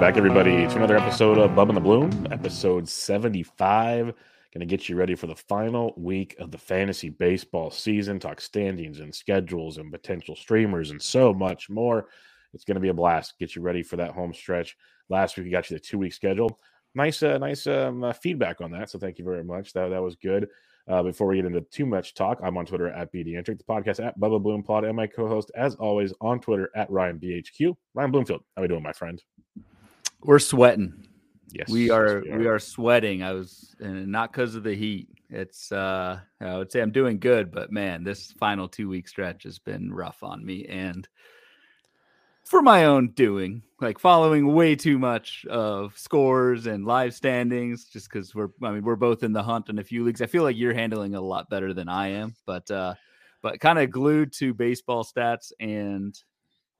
Welcome back, everybody, to another episode of Bub and the Bloom, episode 75. Going to get you ready for the final week of the fantasy baseball season, talk standings and schedules and potential streamers and so much more. It's going to be a blast. Get you ready for that home stretch. Last week, we got you the two week schedule. Nice, uh, nice um, uh, feedback on that. So thank you very much. That, that was good. Uh, before we get into too much talk, I'm on Twitter at BDentrek, the podcast at Bubba Bloom Pod, and my co-host, as always, on Twitter at Ryan BHQ. Ryan Bloomfield, how we doing, my friend? We're sweating. Yes, we are, yes, we are. sweating. I was and not because of the heat. It's uh I would say I'm doing good, but man, this final two week stretch has been rough on me and for my own doing, like following way too much of scores and live standings, just because we're I mean we're both in the hunt in a few leagues. I feel like you're handling a lot better than I am, but uh but kind of glued to baseball stats and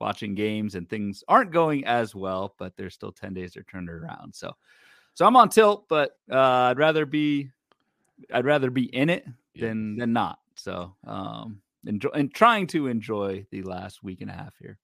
watching games and things aren't going as well, but there's still 10 days to turn it around. So so I'm on tilt, but uh I'd rather be I'd rather be in it Yeah. than than not. So um enjoy and trying to enjoy the last week and a half here.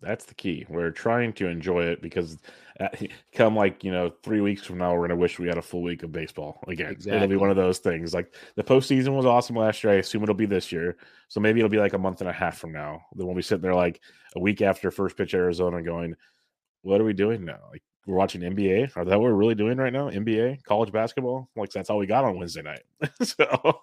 That's the key. We're trying to enjoy it because uh, come like, you know, three weeks from now, we're going to wish we had a full week of baseball again. It'll be one of those things. Like the postseason was awesome last year. I assume it'll be this year. So maybe it'll be like a month and a half from now. Then we'll be sitting there like a week after first pitch Arizona going, what are we doing now? Like we're watching NBA. Are that what we're really doing right now? NBA, college basketball? Like that's all we got on Wednesday night. so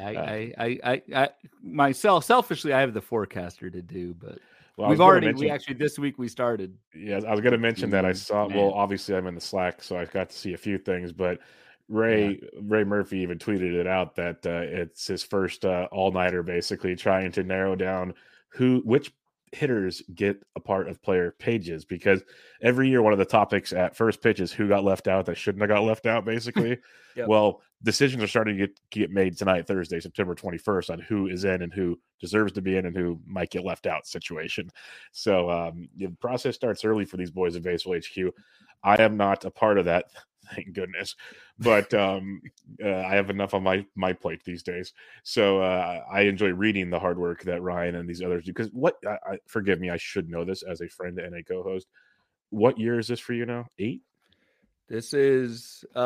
I, uh, I, I, I, I, myself, selfishly, I have the forecaster to do, but well, we've already, we actually, this week we started. Yeah, I was going to mention that I saw. man. Well, obviously I'm in the Slack, so I've got to see a few things. But Ray Ray Murphy even tweeted it out that uh, it's his first uh, all nighter, basically trying to narrow down who which hitters get a part of player pages because every year one of the topics at first pitch is who got left out that shouldn't have got left out basically Yep. well decisions are starting to get, get made tonight thursday september 21st on who is in and who deserves to be in and who might get left out situation. So um, the process starts early for these boys at baseball hq i am not a part of that thank goodness but um, uh, i have enough on my my plate these days. So uh, i enjoy reading the hard work that ryan and these others do because what I, I forgive me i should know this as a friend and a co-host. What year is this for you now? Eight This is, uh,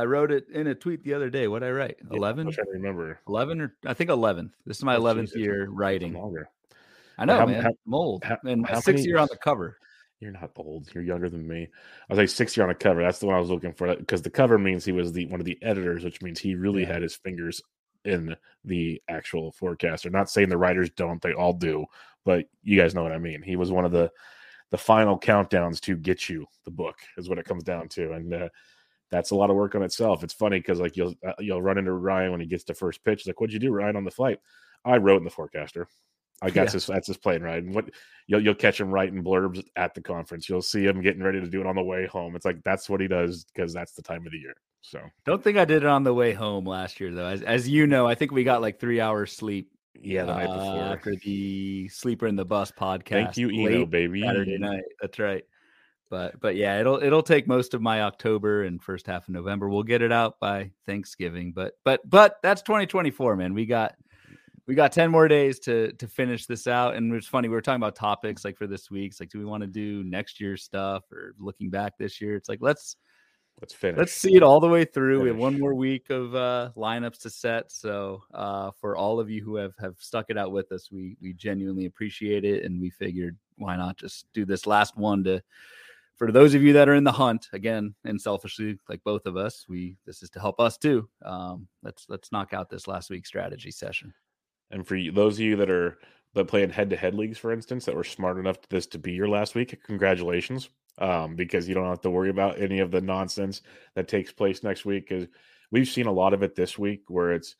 I wrote it in a tweet the other day. What I write? Yeah, 11? i'm trying to remember 11 or I think 11th. This is my Oh, 11th Jesus. year writing. longer I know, How- man. how- I'm old. how- and sixth year on the cover. You're not old. You're younger than me. I was like six year on a cover. That's the one I was looking for. Because the cover means he was the one of the editors, which means he really Yeah. had his fingers in the actual forecast. I'm not saying the writers don't; they all do. But you guys know what I mean. He was one of the the final countdowns to get you the book is what it comes down to, and uh, that's a lot of work on itself. It's funny because like you'll uh, you'll run into Ryan when he gets to first pitch. Like, what'd you do, Ryan, on the flight? I wrote in the forecaster. I got Yeah. this. That's his plane ride. And what you'll you'll catch him writing blurbs at the conference. You'll see him getting ready to do it on the way home. It's like that's what he does because that's the time of the year. So Don't think I did it on the way home last year, though. As, as you know, I think we got like three hours sleep yeah, the night uh, before. after the Sleeper in the Bus podcast. Thank you, Eno, baby. Saturday night. That's right. but but yeah, it'll it'll take most of my October and first half of November. We'll get it out by Thanksgiving, but but but that's 2024, man. We got we got 10 more days to to finish this out and it's funny we were talking about topics like for this week it's like do we want to do next year's stuff or looking back this year it's like let's let's finish. let's see it all the way through. Finish. we have one more week of uh lineups to set so uh for all of you who have have stuck it out with us we we genuinely appreciate it and we figured why not just do this last one to for those of you that are in the hunt again and selfishly like both of us we this is to help us too. Um let's let's knock out this last week strategy session. And for you, those of you that are that play in head-to-head leagues for instance that were smart enough to this to be your last week congratulations um because you don't have to worry about any of the nonsense that takes place next week because we've seen a lot of it this week where it's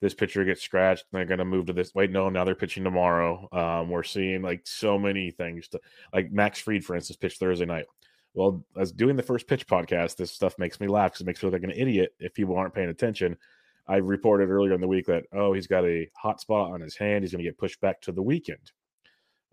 this pitcher gets scratched and they're going to move to this. Wait, no, now they're pitching tomorrow. Um, we're seeing like so many things, to, like Max Fried, for instance, pitched Thursday night. Well, as doing the first pitch podcast, this stuff makes me laugh because it makes me look like an idiot if people aren't paying attention. I reported earlier in the week that, oh, he's got a hot spot on his hand. He's going to get pushed back to the weekend.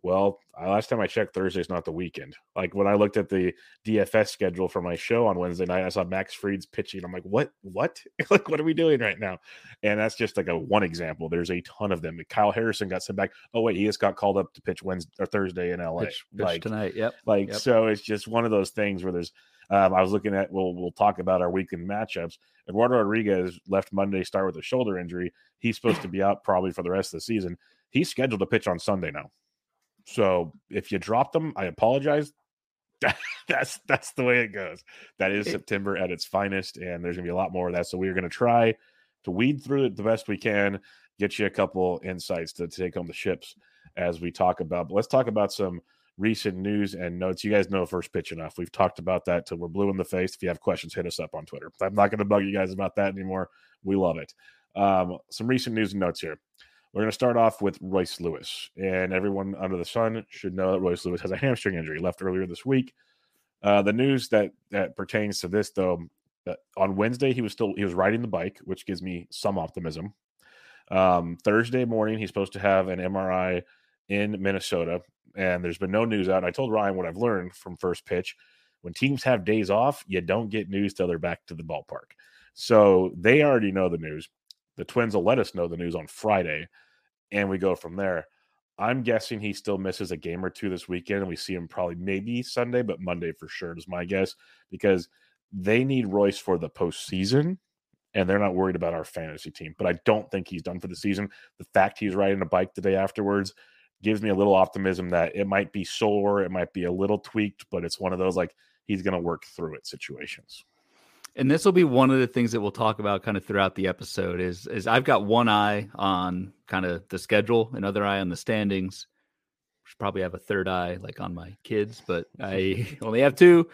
Well, last time I checked, Thursday's not the weekend. Like when I looked at the DFS schedule for my show on Wednesday night, I saw Max Fried's pitching. I'm like, what? What? like, what are we doing right now? And that's just like a one example. There's a ton of them. Kyle Harrison got sent back. Oh wait, he just got called up to pitch Wednesday or Thursday in LA. Pitch, pitch like tonight. Yep. Like yep. so, it's just one of those things where there's. Um, I was looking at. We'll we'll talk about our weekend matchups. Eduardo Rodriguez left Monday, start with a shoulder injury. He's supposed to be out probably for the rest of the season. He's scheduled to pitch on Sunday now. So if you drop them, I apologize. that's that's the way it goes. That is September at its finest, and there's gonna be a lot more of that. So we're gonna try to weed through it the best we can, get you a couple insights to take home the ships as we talk about. But let's talk about some recent news and notes. You guys know first pitch enough. We've talked about that till we're blue in the face. If you have questions, hit us up on Twitter. I'm not gonna bug you guys about that anymore. We love it. Um, some recent news and notes here. We're going to start off with Royce Lewis, and everyone under the sun should know that Royce Lewis has a hamstring injury. Left earlier this week. Uh, the news that that pertains to this, though, on Wednesday he was still he was riding the bike, which gives me some optimism. Um, Thursday morning he's supposed to have an MRI in Minnesota, and there's been no news out. I told Ryan what I've learned from first pitch: when teams have days off, you don't get news till they're back to the ballpark. So they already know the news. The Twins will let us know the news on Friday and we go from there. I'm guessing he still misses a game or two this weekend, and we see him probably maybe Sunday, but Monday for sure is my guess because they need Royce for the postseason, and they're not worried about our fantasy team. But I don't think he's done for the season. The fact he's riding a bike the day afterwards gives me a little optimism that it might be sore, it might be a little tweaked, but it's one of those like he's going to work through it situations and this will be one of the things that we'll talk about kind of throughout the episode is is I've got one eye on kind of the schedule, another eye on the standings. Should probably have a third eye like on my kids, but I only have two.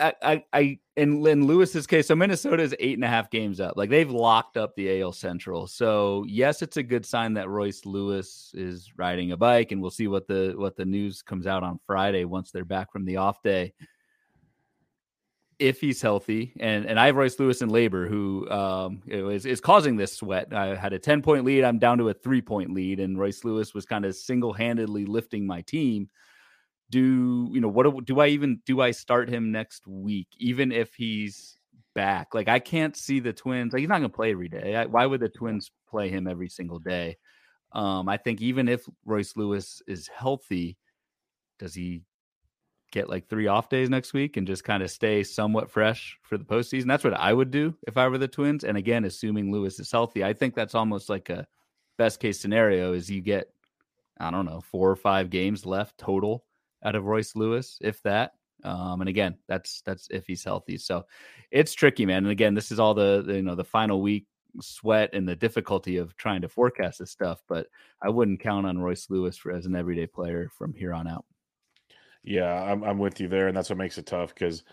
I, I, in, in Lewis's case, so Minnesota is eight and a half games up. Like they've locked up the AL Central. So yes, it's a good sign that Royce Lewis is riding a bike, and we'll see what the what the news comes out on Friday once they're back from the off day if he's healthy, and and I have Royce Lewis in labor, who um, is, is causing this sweat. I had a ten point lead. I'm down to a three point lead, and Royce Lewis was kind of single handedly lifting my team. Do you know what? Do I even do I start him next week, even if he's back? Like I can't see the Twins. Like he's not going to play every day. I, why would the Twins play him every single day? Um, I think even if Royce Lewis is healthy, does he get like three off days next week and just kind of stay somewhat fresh for the postseason. That's what I would do if I were the Twins. And again, assuming Lewis is healthy, I think that's almost like a best case scenario is you get, I don't know, four or five games left total out of Royce Lewis, if that. Um, and again, that's that's if he's healthy. So it's tricky, man. And again, this is all the, you know the final week sweat and the difficulty of trying to forecast this stuff. But I wouldn't count on Royce Lewis for as an everyday player from here on out. Yeah, I'm, I'm with you there, and that's what makes it tough because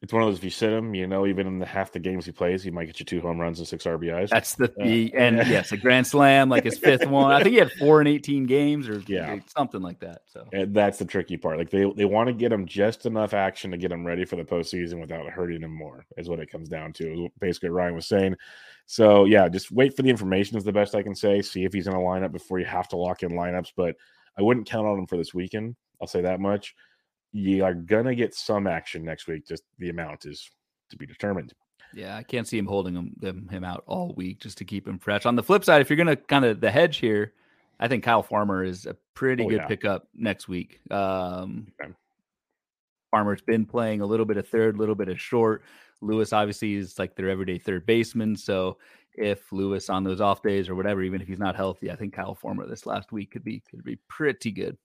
it's one of those. If you sit him, you know, even in the half the games he plays, he might get you two home runs and six RBIs. That's the uh, and yes, a grand slam, like his fifth one. I think he had four in eighteen games or yeah, something like that. So and that's the tricky part. Like they they want to get him just enough action to get him ready for the postseason without hurting him more. Is what it comes down to. Basically, Ryan was saying. So yeah, just wait for the information is the best I can say. See if he's in a lineup before you have to lock in lineups, but I wouldn't count on him for this weekend. I'll say that much. You are gonna get some action next week. Just the amount is to be determined. Yeah, I can't see him holding him him, him out all week just to keep him fresh. On the flip side, if you're gonna kind of the hedge here, I think Kyle Farmer is a pretty Oh, good yeah. pickup next week. Um, Okay. Farmer's been playing a little bit of third, a little bit of short. Lewis obviously is like their everyday third baseman. So if Lewis on those off days or whatever, even if he's not healthy, I think Kyle Farmer this last week could be could be pretty good.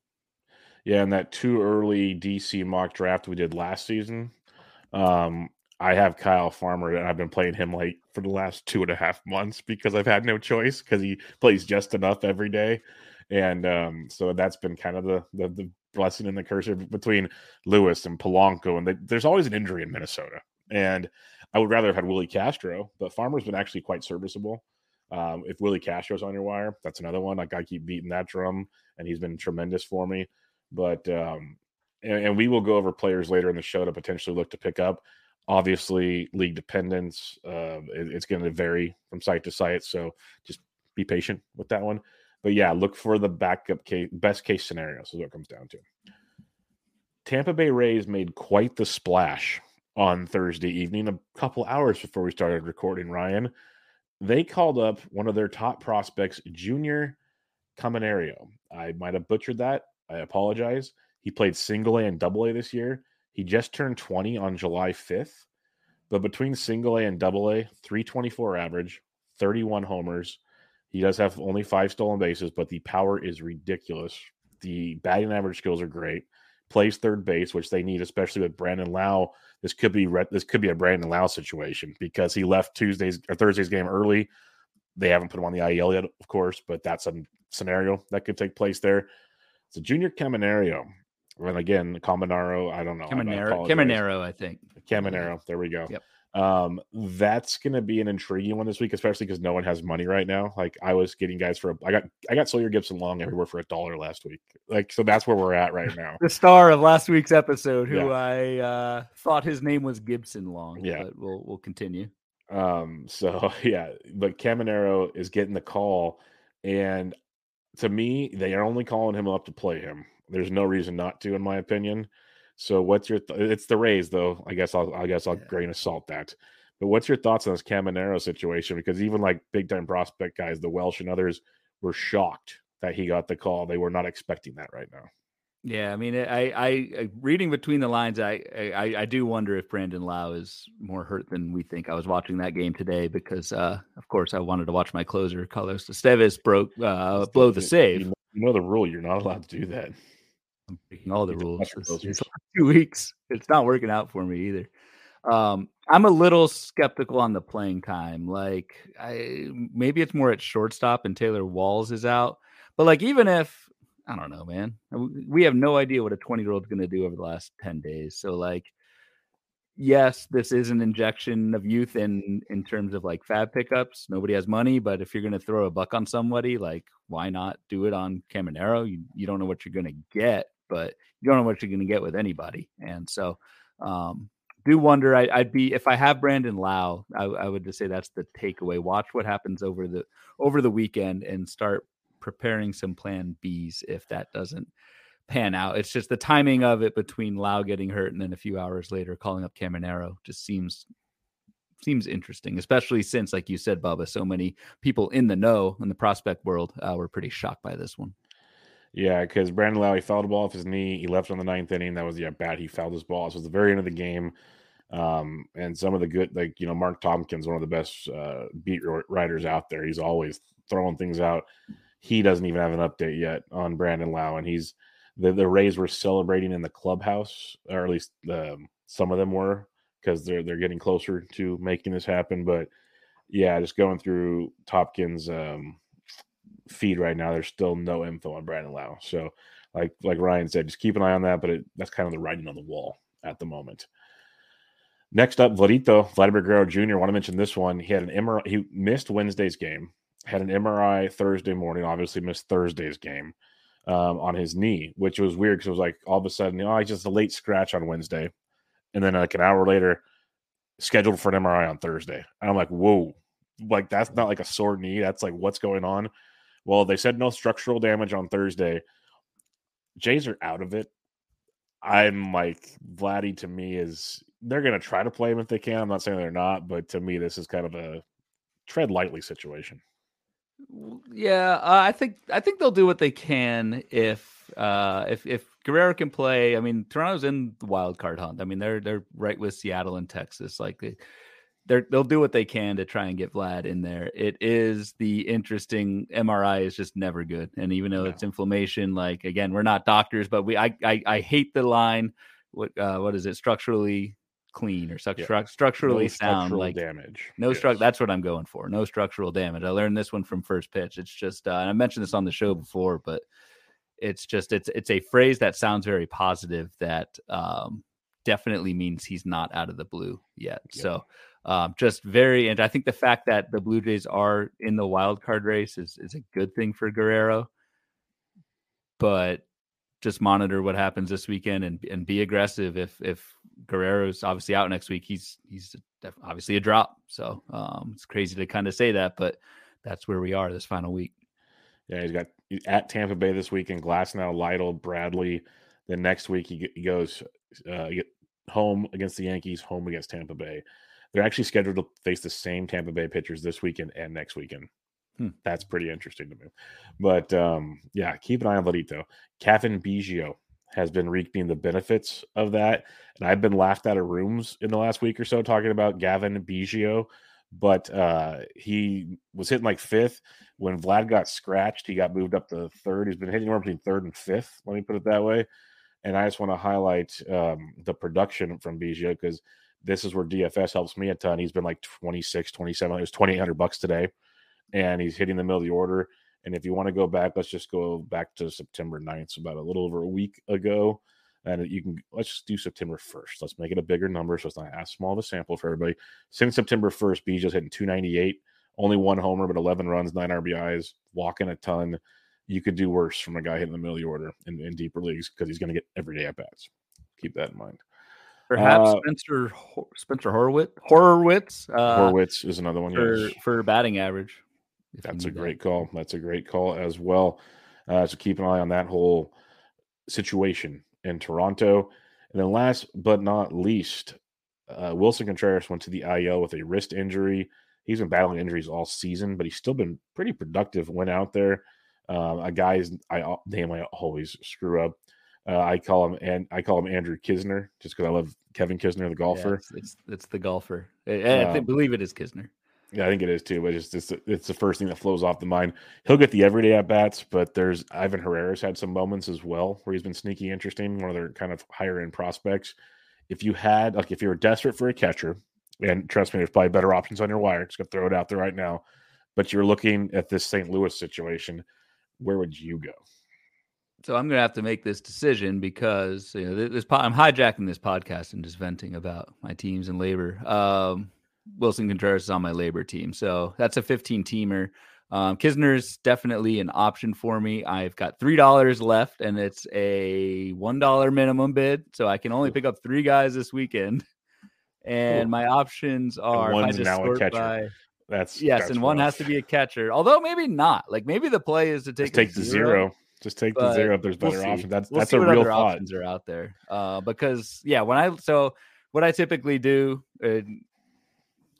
Yeah, and that too early DC mock draft we did last season. Um, I have Kyle Farmer, and I've been playing him like for the last two and a half months because I've had no choice because he plays just enough every day, and um, so that's been kind of the, the the blessing and the curse between Lewis and Polanco, and they, there's always an injury in Minnesota, and I would rather have had Willie Castro, but Farmer's been actually quite serviceable. Um, if Willie Castro's on your wire, that's another one. Like I keep beating that drum, and he's been tremendous for me but um and, and we will go over players later in the show to potentially look to pick up obviously league dependence uh, it- it's going to vary from site to site so just be patient with that one but yeah look for the backup case best case scenarios is what it comes down to tampa bay rays made quite the splash on thursday evening a couple hours before we started recording ryan they called up one of their top prospects junior Caminario. I might have butchered that. I apologize. He played single A and double A this year. He just turned 20 on July 5th. But between single A and double A, 324 average, 31 homers. He does have only five stolen bases, but the power is ridiculous. The batting average skills are great. Plays third base, which they need, especially with Brandon Lowe. This could be this could be a Brandon Lowe situation because he left Tuesday's or Thursday's game early. They haven't put him on the IEL yet, of course, but that's a scenario that could take place there. A junior Caminario. And again, Caminaro, I don't know. I Caminero, apologize. Caminero, I think. Caminero. There we go. Yep. Um, that's gonna be an intriguing one this week, especially because no one has money right now. Like I was getting guys for I got I got Sawyer Gibson long everywhere for a dollar last week. Like so that's where we're at right now. The star of last week's episode, who Yeah. I uh, thought his name was Gibson Long. Yeah. but we'll we'll continue. Um, so yeah, but Caminero is getting the call, and to me, they are only calling him up to play him. There's no reason not to, in my opinion. So, what's your? Th- it's the Rays, though. I guess I'll. I guess I'll Yeah. grain of salt that. But what's your thoughts on this Caminero situation? Because even like big time prospect guys, the Welsh and others, were shocked that he got the call. They were not expecting that right now. Yeah, I mean, I, I, reading between the lines, I, I, I do wonder if Brandon Lowe is more hurt than we think. I was watching that game today because, uh, of course, I wanted to watch my closer, Carlos Estevez, broke, uh, blow the save. You know, the rule. You're not allowed to do that. I'm breaking all the rules watch your this, closers. these last two weeks. It's not working out for me either. Um, I'm a little skeptical on the playing time. Like, I maybe it's more at shortstop and Taylor Walls is out. But like, even if I don't know, man, we have no idea what a 20 year old's going to do over the last 10 days. So like, yes, this is an injection of youth in in terms of like fab pickups. Nobody has money, but if you're going to throw a buck on somebody, like why not do it on Caminero? You you don't know what you're going to get, but you don't know what you're going to get with anybody. And so, um, do wonder. I, I'd be if I have Brandon Lowe, I, I would just say that's the takeaway. Watch what happens over the over the weekend and start preparing some plan Bs if that doesn't pan out. It's just the timing of it between Lowe getting hurt and then a few hours later calling up Caminero just seems seems interesting, especially since, like you said, Bubba, so many people in the know in the prospect world uh, were pretty shocked by this one. Yeah, because Brandon Lowe, he fouled the ball off his knee. He left on the ninth inning. That was the at bat. He fouled his ball. This was the very end of the game. Um, and some of the good, like, you know, Mark Tompkins, one of the best uh, beat writers out there. He's always throwing things out. He doesn't even have an update yet on Brandon Lowe. And he's, the, the Rays were celebrating in the clubhouse, or at least um, some of them were, because they're, they're getting closer to making this happen. But yeah, just going through Topkins' um, feed right now, there's still no info on Brandon Lowe. So, like like Ryan said, just keep an eye on that. But it, that's kind of the writing on the wall at the moment. Next up, Vladito Vladimir Guerrero Jr. Want to mention this one? He had an MRI. He missed Wednesday's game. Had an MRI Thursday morning. Obviously missed Thursday's game um, on his knee, which was weird because it was like all of a sudden, oh, he's just a late scratch on Wednesday, and then like an hour later, scheduled for an MRI on Thursday. And I'm like, whoa, like that's not like a sore knee. That's like what's going on. Well, they said no structural damage on Thursday. Jays are out of it. I'm like Vladdy to me is they're going to try to play him if they can. I'm not saying they're not, but to me, this is kind of a tread lightly situation. Yeah, uh, I think I think they'll do what they can if uh, if if Guerrero can play. I mean, Toronto's in the wild card hunt. I mean, they're they're right with Seattle and Texas. Like they they're they'll do what they can to try and get Vlad in there. It is the interesting MRI is just never good, and even though it's inflammation, like again, we're not doctors, but we I I, I hate the line. What uh, what is it? Structurally clean or stru- yeah. structurally no sound structural like damage no yes. struct that's what i'm going for no structural damage i learned this one from first pitch it's just uh, and i mentioned this on the show before but it's just it's it's a phrase that sounds very positive that um, definitely means he's not out of the blue yet yeah. so um, just very and i think the fact that the blue jays are in the wild card race is is a good thing for guerrero but just monitor what happens this weekend and and be aggressive. If if Guerrero's obviously out next week, he's he's obviously a drop. So um, it's crazy to kind of say that, but that's where we are this final week. Yeah, he's got at Tampa Bay this weekend. Glasnow, Littell, Bradley. Then next week he, he goes uh, home against the Yankees, home against Tampa Bay. They're actually scheduled to face the same Tampa Bay pitchers this weekend and next weekend. Hmm. That's pretty interesting to me. But um, yeah, keep an eye on Vladito. Cavan Biggio has been reaping the benefits of that. And I've been laughed out of rooms in the last week or so talking about Cavan Biggio. But uh, he was hitting like fifth. When Vlad got scratched, he got moved up to third. He's been hitting between third and fifth. Let me put it that way. And I just want to highlight um, the production from Biggio because this is where DFS helps me a ton. He's been like 26, 27. It was 2,800 bucks today and he's hitting the middle of the order. And if you want to go back, let's just go back to September 9th, so about a little over a week ago. And you can let's just do September 1st. Let's make it a bigger number so it's not as small of a sample for everybody. Since September 1st, Biggio's hitting 298, only one homer, but 11 runs, nine RBIs, walking a ton. You could do worse from a guy hitting the middle of the order in, in deeper leagues because he's going to get everyday at bats. Keep that in mind. Perhaps uh, Spencer Spencer Horwitz Horwitz uh, Horwitz is another one for, yes. for batting average. That's a great that. call. That's a great call as well. Uh, so keep an eye on that whole situation in Toronto. And then last but not least, uh, Willson Contreras went to the IL with a wrist injury. He's been battling injuries all season, but he's still been pretty productive. Went out there. Uh, a guy's I name I always screw up. Uh, I call him and I call him Andrew Kisner just because I love Kevin Kisner, the golfer. Yeah, it's, it's, it's the golfer. I, I um, believe it is Kisner. Yeah, I think it is too. But it's just it's the first thing that flows off the mind. He'll get the everyday at bats, but there's Ivan Herrera's had some moments as well where he's been sneaky interesting. One of their kind of higher end prospects. If you had like if you were desperate for a catcher, and trust me, there's probably better options on your wire. Just gonna throw it out there right now. But you're looking at this St. Louis situation. Where would you go? So I'm to have to make this decision because you know this. I'm hijacking this podcast and just venting about my teams and labor. Um, Willson Contreras is on my labor team. So that's a 15 teamer. Um, Knizner's definitely an option for me. I've got three dollars left, and it's a one dollar minimum bid, so I can only pick up three guys this weekend. And cool. my options are and one's now a catcher. By, that's yes, that's and one has to be a catcher. Although maybe not. Like maybe the play is to take Just take the zero. zero. Just take the zero if there's better we'll options. That's we'll that's a real thought. Options are out there uh, because yeah, when I so what I typically do.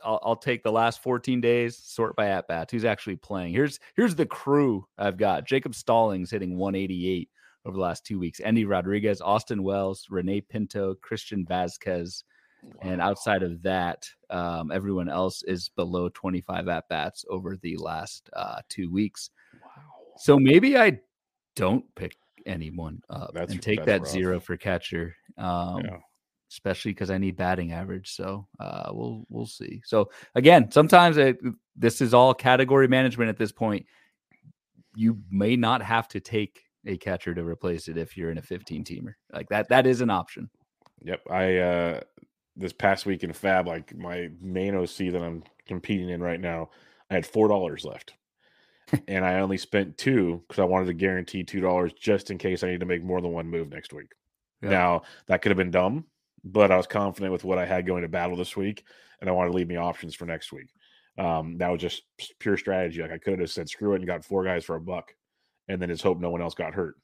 I'll, I'll, take the last 14 days, sort by at bats. Who's actually playing? Here's here's the crew I've got. Jacob Stallings hitting 188 over the last two weeks. Endy Rodriguez, Austin Wells, Rene Pinto, Christian Vazquez, Wow. And outside of that, um, everyone else is below 25 at bats over the last uh, two weeks. Wow. So maybe I don't pick anyone up that's, and take that rough. zero for catcher. Um, yeah especially because I need batting average. So uh, we'll we'll see. So again, sometimes it, this is all category management at this point. You may not have to take a catcher to replace it if you're in a 15 teamer like that. That is an option. Yep, I uh this past week in Fab, like my main OC that I'm competing in right now, I had four dollars left. and I only spent two because I wanted to guarantee two dollars just in case I need to make more than one move next week. Yeah. Now that could have been dumb but I was confident with what I had going to battle this week, and I wanted to leave me options for next week. Um, that was just pure strategy. Like I could have said, screw it, and got four guys for a buck, and then just hope no one else got hurt.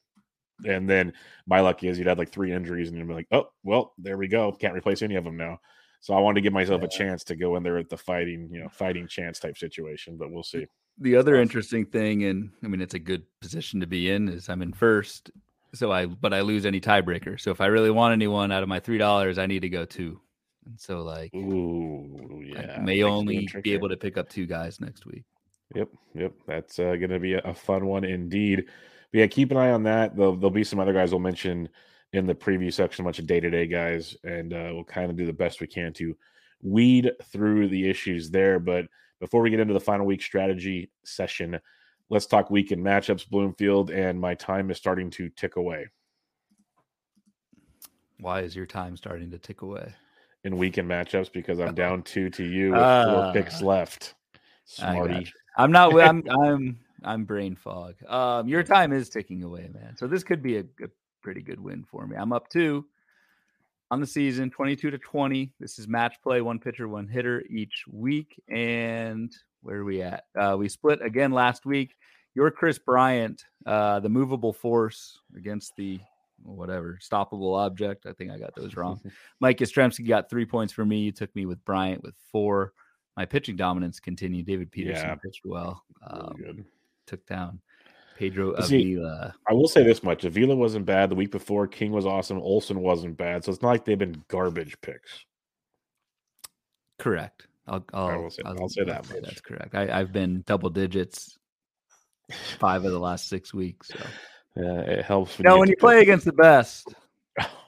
And then my luck is you'd have like three injuries, and you'd be like, oh, well, there we go. Can't replace any of them now. So I wanted to give myself yeah. a chance to go in there at the fighting, you know, fighting chance type situation, but we'll see. The other interesting thing, and I mean, it's a good position to be in, is I'm in first. So I, but I lose any tiebreaker. So if I really want anyone out of my three dollars, I need to go two. And so, like, ooh, yeah, I may only be able to pick up two guys next week. Yep, yep, that's uh, going to be a, fun one indeed. But yeah, keep an eye on that. There'll, there'll be some other guys we'll mention in the preview section, a bunch of day to day guys, and uh, we'll kind of do the best we can to weed through the issues there. But before we get into the final week strategy session, let's talk weekend matchups, Bloomfield, and my time is starting to tick away. Why is your time starting to tick away? In weekend matchups because I'm down two to you with uh, four picks left. Smarty. I'm not. I'm. I'm. I'm brain fog. Um, your time is ticking away, man. So this could be a, a pretty good win for me. I'm up two on the season, 22 to 20. This is match play, one pitcher, one hitter each week. And where are we at? Uh, we split again last week. Your Kris Bryant, uh, the movable force against the whatever stoppable object. I think I got those wrong. Mike Yastrzemski got three points for me. You took me with Bryant with four. My pitching dominance continued. David Peterson yeah, pitched well. Um, really took down Pedro Avila. I will say this much: Avila wasn't bad the week before. King was awesome. Olson wasn't bad. So it's not like they've been garbage picks. Correct. I'll, I'll, I will say, I'll, I'll say that say That's correct. I, have been double digits five of the last six weeks. So. Yeah, it helps. When you when you play against the best.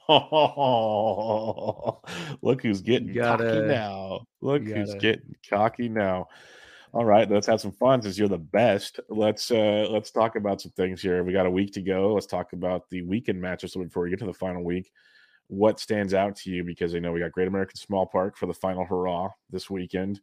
Oh, look who's getting gotta, cocky now. Look who's getting cocky now. All right, let's have some fun since you're the best. Let's uh let's talk about some things here. We got a week to go. Let's talk about the weekend matches before we get to the final week. What stands out to you? Because I know we got Great American Small Park for the final hurrah this weekend.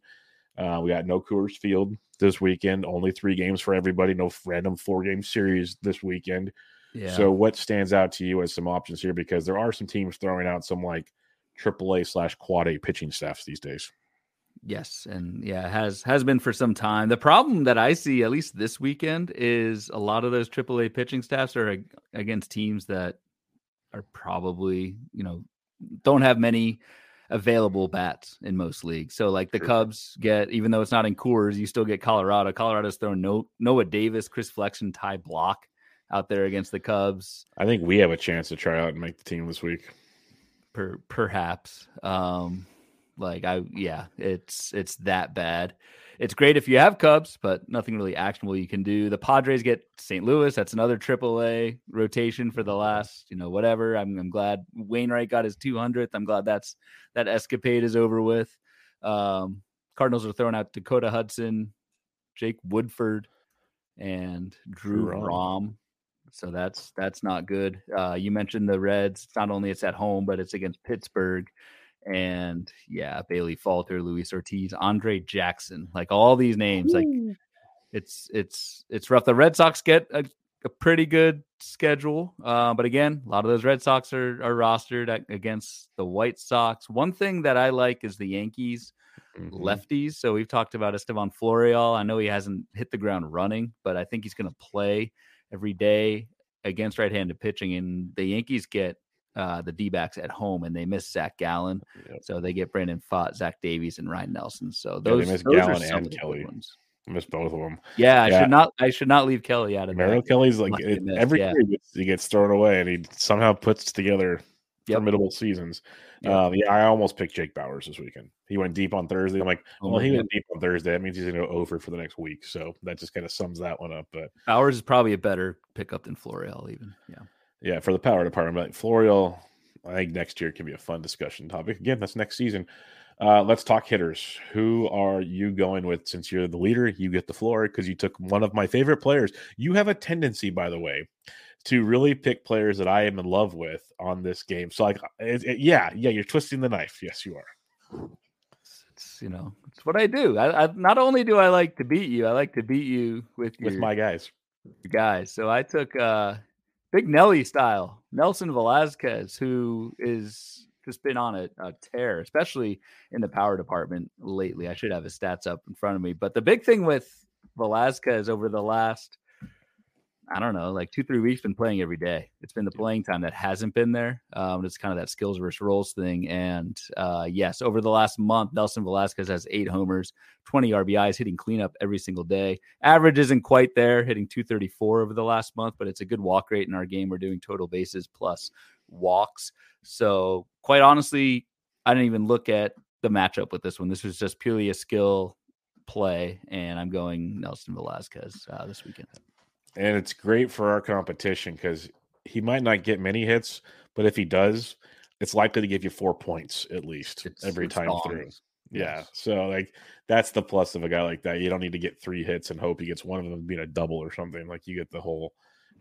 Uh, we got no Coors Field this weekend. Only three games for everybody. No random four game series this weekend. Yeah. So what stands out to you as some options here? Because there are some teams throwing out some like AAA slash quad A pitching staffs these days. Yes, and yeah, has has been for some time. The problem that I see, at least this weekend, is a lot of those AAA pitching staffs are against teams that are probably you know don't have many available bats in most leagues. So like the sure. Cubs get, even though it's not in Coors, you still get Colorado. Colorado's throwing no, Noah Davis, Chris Flexen, Ty Blach out there against the Cubs. I think we have a chance to try out and make the team this week. Per, perhaps. Um, like I yeah, it's it's that bad. It's great if you have Cubs, but nothing really actionable you can do. The Padres get St. Louis. That's another AAA rotation for the last, you know, whatever. I'm, I'm glad Wainwright got his 200th. I'm glad that's that escapade is over with. Um, Cardinals are throwing out Dakota Hudson, Jake Woodford, and Drew Rom. So that's that's not good. Uh, you mentioned the Reds. It's not only it's at home, but it's against Pittsburgh and yeah, Bailey Falter, Luis Ortiz, Andre Jackson, like all these names, Ooh. like it's it's it's rough. The Red Sox get a, a pretty good schedule, uh, but again, a lot of those Red Sox are are rostered at, against the White Sox. One thing that I like is the Yankees. Mm-hmm. Lefties. So we've talked about Estevan Florial. I know he hasn't hit the ground running, but I think he's going to play every day against right-handed pitching. And the Yankees get uh, the D backs at home and they miss Zach Gallen. Yep. So they get Brandon Pfaadt, Zach Davies, and Ryan Nelson. So those, yeah, they miss those Gallen and Kelly. Ones. I miss both of them. Yeah, yeah, I should not. I should not leave Kelly out of Merrill Kelly's like it, every yeah. year he gets, he gets, thrown away, and he somehow puts together yep. formidable seasons. Yep. Um, yeah, I almost picked Jake Bauers this weekend. He went deep on Thursday. I'm like, oh, well, he went deep on Thursday. That means he's gonna go over for the next week. So that just kind of sums that one up. But Bauers is probably a better pickup than Florial, even. Yeah. Yeah, for the power department, but Florial, I think next year can be a fun discussion topic. Again, that's next season. Uh, let's talk hitters. Who are you going with? Since you're the leader, you get the floor because you took one of my favorite players. You have a tendency, by the way, to really pick players that I am in love with on this game. So, like, it, it, yeah, yeah, you're twisting the knife. Yes, you are. It's you know, it's what I do. I, I not only do I like to beat you, I like to beat you with with your, my guys. Guys, so I took uh Big Nelly style, Nelson Velazquez, who is just been on a, a, tear, especially in the power department lately. I should have his stats up in front of me. But the big thing with Velazquez over the last, I don't know, like two, three weeks, been playing every day. It's been the playing time that hasn't been there. Um, it's kind of that skills versus roles thing. And uh, yes, over the last month, Nelson Velazquez has eight homers, 20 RBIs, hitting cleanup every single day. Average isn't quite there, hitting 234 over the last month, but it's a good walk rate in our game. We're doing total bases plus walks. So, quite honestly, I didn't even look at the matchup with this one. This was just purely a skill play, and I'm going Nelson Velazquez uh, this weekend and it's great for our competition because he might not get many hits, but if he does, it's likely to give you four points at least it's, every it's time through. Yeah. So like that's the plus of a guy like that. You don't need to get three hits and hope he gets one of them being a double or something. Like you get the whole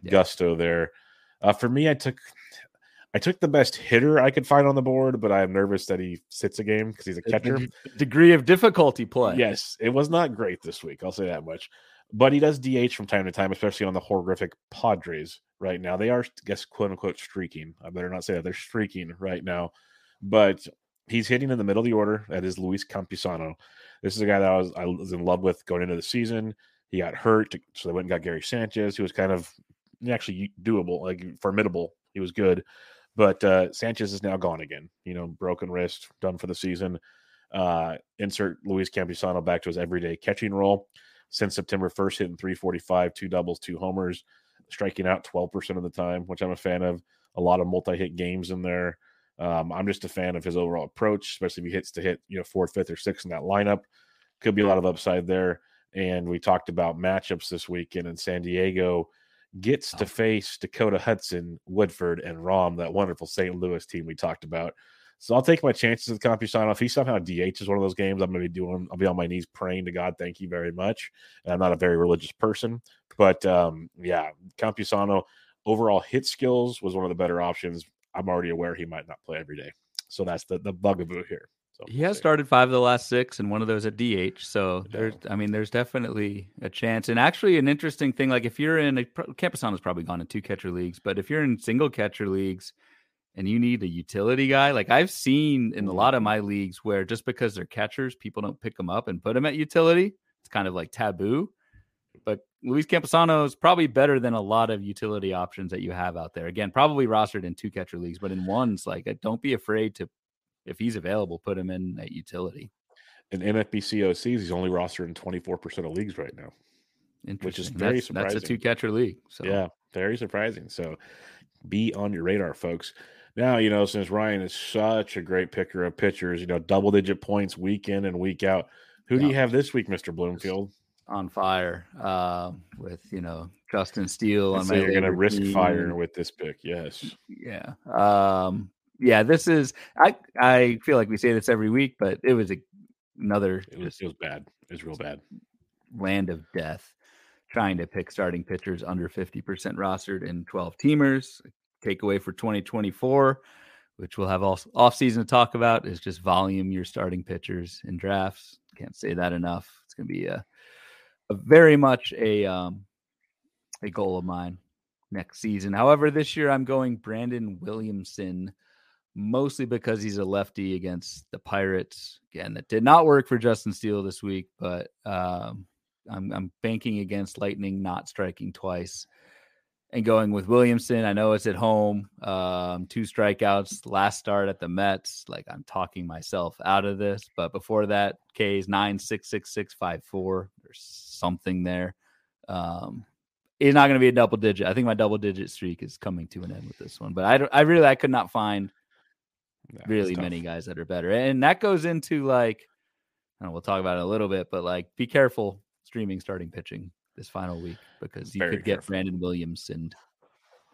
yeah. gusto there. Uh, for me, I took I took the best hitter I could find on the board, but I'm nervous that he sits a game because he's a catcher. degree of difficulty play. Yes, it was not great this week. I'll say that much but he does DH from time to time, especially on the horrific Padres right now. They are, I guess, quote unquote, streaking. I better not say that they're streaking right now, but he's hitting in the middle of the order. That is Luis Campusano. This is a guy that I was I was in love with going into the season. He got hurt, so they went and got Gary Sanchez, who was kind of actually doable, like formidable. He was good, but uh, Sanchez is now gone again. You know, broken wrist, done for the season. Uh, insert Luis Campusano back to his everyday catching role since September 1st, hitting 345, two doubles, two homers, striking out 12% of the time, which I'm a fan of. A lot of multi hit games in there. Um, I'm just a fan of his overall approach, especially if he hits to hit, you know, fourth, fifth, or sixth in that lineup. Could be a lot of upside there. And we talked about matchups this weekend, and San Diego gets to oh. face Dakota Hudson, Woodford, and Rom, that wonderful St. Louis team we talked about. So I'll take my chances with Campusano. If he somehow DH is one of those games, I'm going to be doing. I'll be on my knees praying to God, thank you very much. And I'm not a very religious person, but um, yeah, Campusano overall hit skills was one of the better options. I'm already aware he might not play every day, so that's the the bugaboo here. So he has started five of the last six, and one of those at DH. So there's, I mean, there's definitely a chance. And actually, an interesting thing, like if you're in a Campusano's probably gone in two catcher leagues, but if you're in single catcher leagues and you need a utility guy. Like I've seen in a lot of my leagues where just because they're catchers, people don't pick them up and put them at utility. It's kind of like taboo. But Luis Campusano is probably better than a lot of utility options that you have out there. Again, probably rostered in two catcher leagues, but in ones, like uh, don't be afraid to, if he's available, put him in at utility. In NFBC OCs, he's only rostered in 24% of leagues right now, which is very that's, surprising. That's a two catcher league. So yeah, very surprising. So be on your radar, folks now, you know, since Ryan is such a great picker of pitchers, you know, double digit points week in and week out. Who yeah. do you have this week, Mr. Bloomfield? On fire uh, with, you know, Justin Steele. On so you're going to risk team. fire with this pick. Yes. Yeah. Um, yeah, this is, I, I feel like we say this every week, but it was a, another. It was, it was bad. It was real bad. Land of death trying to pick starting pitchers under 50% rostered in 12 teamers takeaway for 2024, which we'll have all off season to talk about, is just volume your starting pitchers in drafts. Can't say that enough. It's going to be a, a very much a um, a goal of mine next season. However, this year I'm going Brandon Williamson mostly because he's a lefty against the Pirates. Again, that did not work for Justin Steele this week, but um, I'm, I'm banking against Lightning not striking twice and going with Williamson. I know it's at home. Um, two strikeouts last start at the Mets. Like I'm talking myself out of this, but before that, K's nine six six six five four. There's something there. Um, it's not going to be a double digit. I think my double digit streak is coming to an end with this one. But I, I really, I could not find yeah, really many guys that are better, and that goes into like, know, we'll talk about it a little bit, but like, be careful streaming starting pitching this final week because you very could get Brandon Williamson.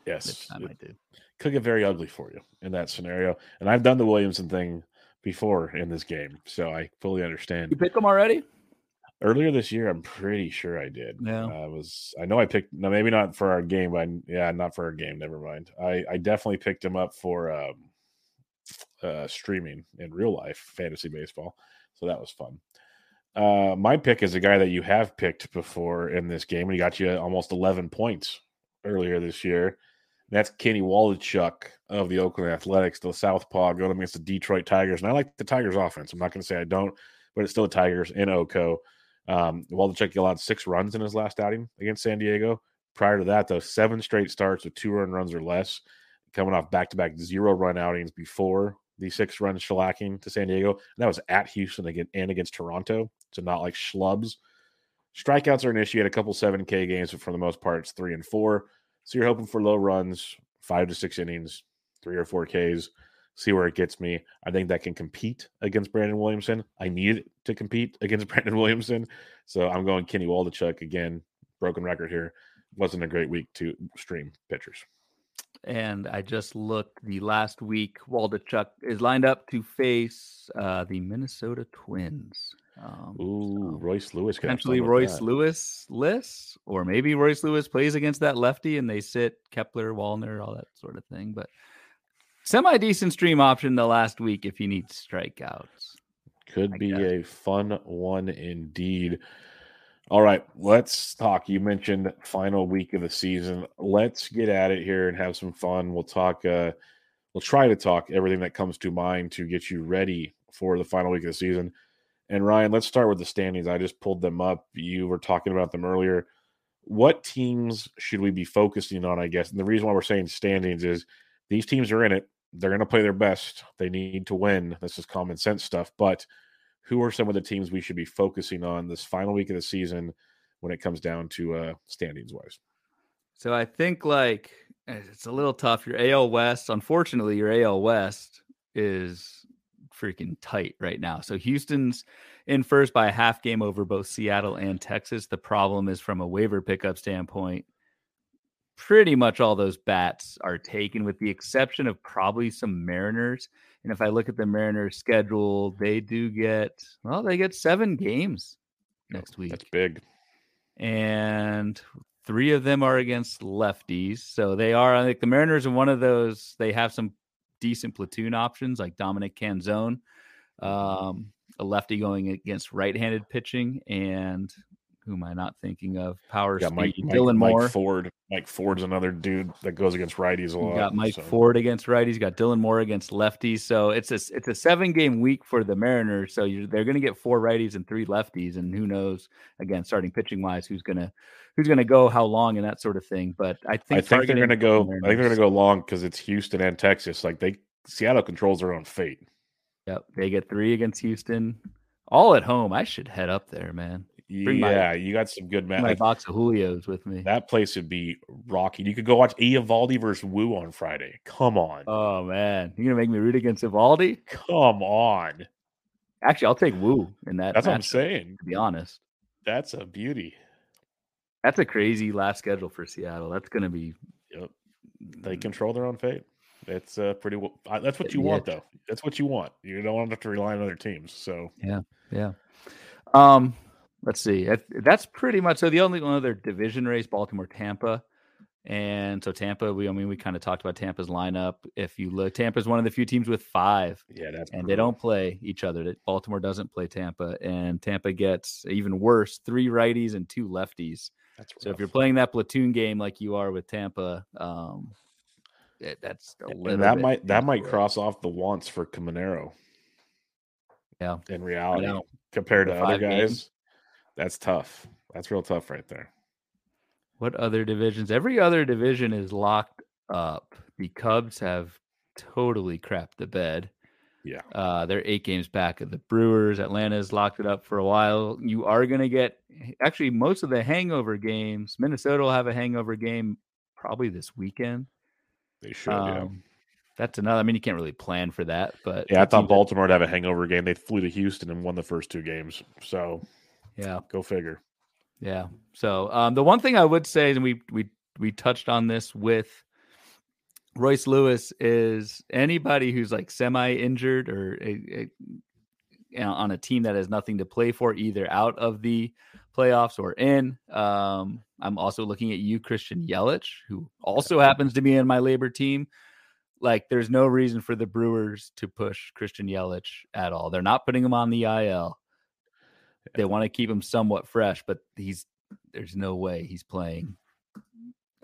Yes, I do. Could get very ugly for you in that scenario. And I've done the Williamson thing before in this game, so I fully understand. You pick them already? Earlier this year, I'm pretty sure I did. Yeah, I was. I know I picked. No, maybe not for our game, but yeah, not for our game. Never mind. I I definitely picked him up for um, uh, streaming in real life fantasy baseball. So that was fun. Uh, my pick is a guy that you have picked before in this game, and he got you almost 11 points earlier this year. That's Kenny Waldichuk of the Oakland Athletics, the Southpaw going against the Detroit Tigers. And I like the Tigers offense. I'm not going to say I don't, but it's still the Tigers in Oko. Um, Waldichuk allowed six runs in his last outing against San Diego. Prior to that, though, seven straight starts with two run runs or less, coming off back to back zero run outings before the six run shellacking to San Diego. And that was at Houston again and against Toronto. So not like schlubs. Strikeouts are an issue. A couple 7K games, but for the most part, it's three and four. So you're hoping for low runs, five to six innings, three or four Ks. See where it gets me. I think that can compete against Brandon Williamson. I need to compete against Brandon Williamson. So I'm going Kenny Waldichuk again. Broken record here. Wasn't a great week to stream pitchers. And I just looked the last week. Waldichuk is lined up to face uh, the Minnesota Twins. Um, Ooh, so Royce Lewis. Potentially Royce that. Lewis list, or maybe Royce Lewis plays against that lefty and they sit Kepler, Wallner, all that sort of thing. But semi decent stream option the last week if you need strikeouts. Could I be guess. a fun one indeed. All right, let's talk. You mentioned final week of the season. Let's get at it here and have some fun. We'll talk. Uh, we'll try to talk everything that comes to mind to get you ready for the final week of the season. And Ryan, let's start with the standings. I just pulled them up. You were talking about them earlier. What teams should we be focusing on? I guess, and the reason why we're saying standings is these teams are in it. They're going to play their best. They need to win. This is common sense stuff, but who are some of the teams we should be focusing on this final week of the season when it comes down to uh, standings wise? So I think like eh, it's a little tough. Your AL West, unfortunately, your AL West is freaking tight right now. So Houston's in first by a half game over both Seattle and Texas. The problem is from a waiver pickup standpoint, pretty much all those bats are taken, with the exception of probably some Mariners. And if I look at the Mariners schedule, they do get well, they get seven games oh, next week. That's big. And three of them are against lefties. So they are I think the Mariners are one of those, they have some decent platoon options like Dominic Canzone, um, a lefty going against right-handed pitching, and who am I not thinking of? Power yeah, speed. Mike, Dylan Mike, Moore. Mike Ford. Mike Ford's another dude that goes against righties a lot. You got Mike so. Ford against righties. Got Dylan Moore against lefties. So it's a it's a seven game week for the Mariners. So they're going to get four righties and three lefties, and who knows? Again, starting pitching wise, who's gonna who's gonna go how long and that sort of thing. But I think I think they're going to go. I think they're going to go long because it's Houston and Texas. Like they Seattle controls their own fate. Yep, they get three against Houston, all at home. I should head up there, man. Bring yeah, my, you got some good man. My like, box of Julios with me. That place would be rocking. You could go watch Eovaldi versus Woo on Friday. Come on. Oh man, you're gonna make me root against Eovaldi? Come on. Actually, I'll take Woo in that. That's what I'm saying. To be honest, that's a beauty. That's a crazy last schedule for Seattle. That's gonna be. Yep. They control their own fate. It's uh, pretty. Well, that's what you yeah. want, though. That's what you want. You don't want to have to rely on other teams. So yeah, yeah. Um, let's see. That's pretty much so. The only other division race, Baltimore, Tampa, and so Tampa. We, I mean, we kind of talked about Tampa's lineup. If you look, Tampa's one of the few teams with five. Yeah, that's and brutal. they don't play each other. Baltimore doesn't play Tampa, and Tampa gets even worse: three righties and two lefties. That's so if you're playing that platoon game like you are with Tampa, um, it, that's a little. And that might that might cross off the wants for Caminero. Yeah, in reality, compared to other guys, games. That's tough. That's real tough right there. What other divisions? Every other division is locked up. The Cubs have totally crapped the bed. Yeah. Uh, they're eight games back of the Brewers. Atlanta's locked it up for a while. You are going to get actually most of the hangover games. Minnesota will have a hangover game probably this weekend. They should. Um, yeah. That's another. I mean, you can't really plan for that, but yeah, I thought Baltimore would have a hangover game. They flew to Houston and won the first two games. So, yeah, go figure. Yeah. So, um, the one thing I would say, and we we we touched on this with Royce Lewis, is anybody who's like semi injured or a, a, on a team that has nothing to play for, either out of the playoffs or in. Um, I'm also looking at you, Christian Yelich, who also happens to be in my labor team. Like, there's no reason for the Brewers to push Christian Yelich at all. They're not putting him on the IL. They want to keep him somewhat fresh, but he's there's no way he's playing.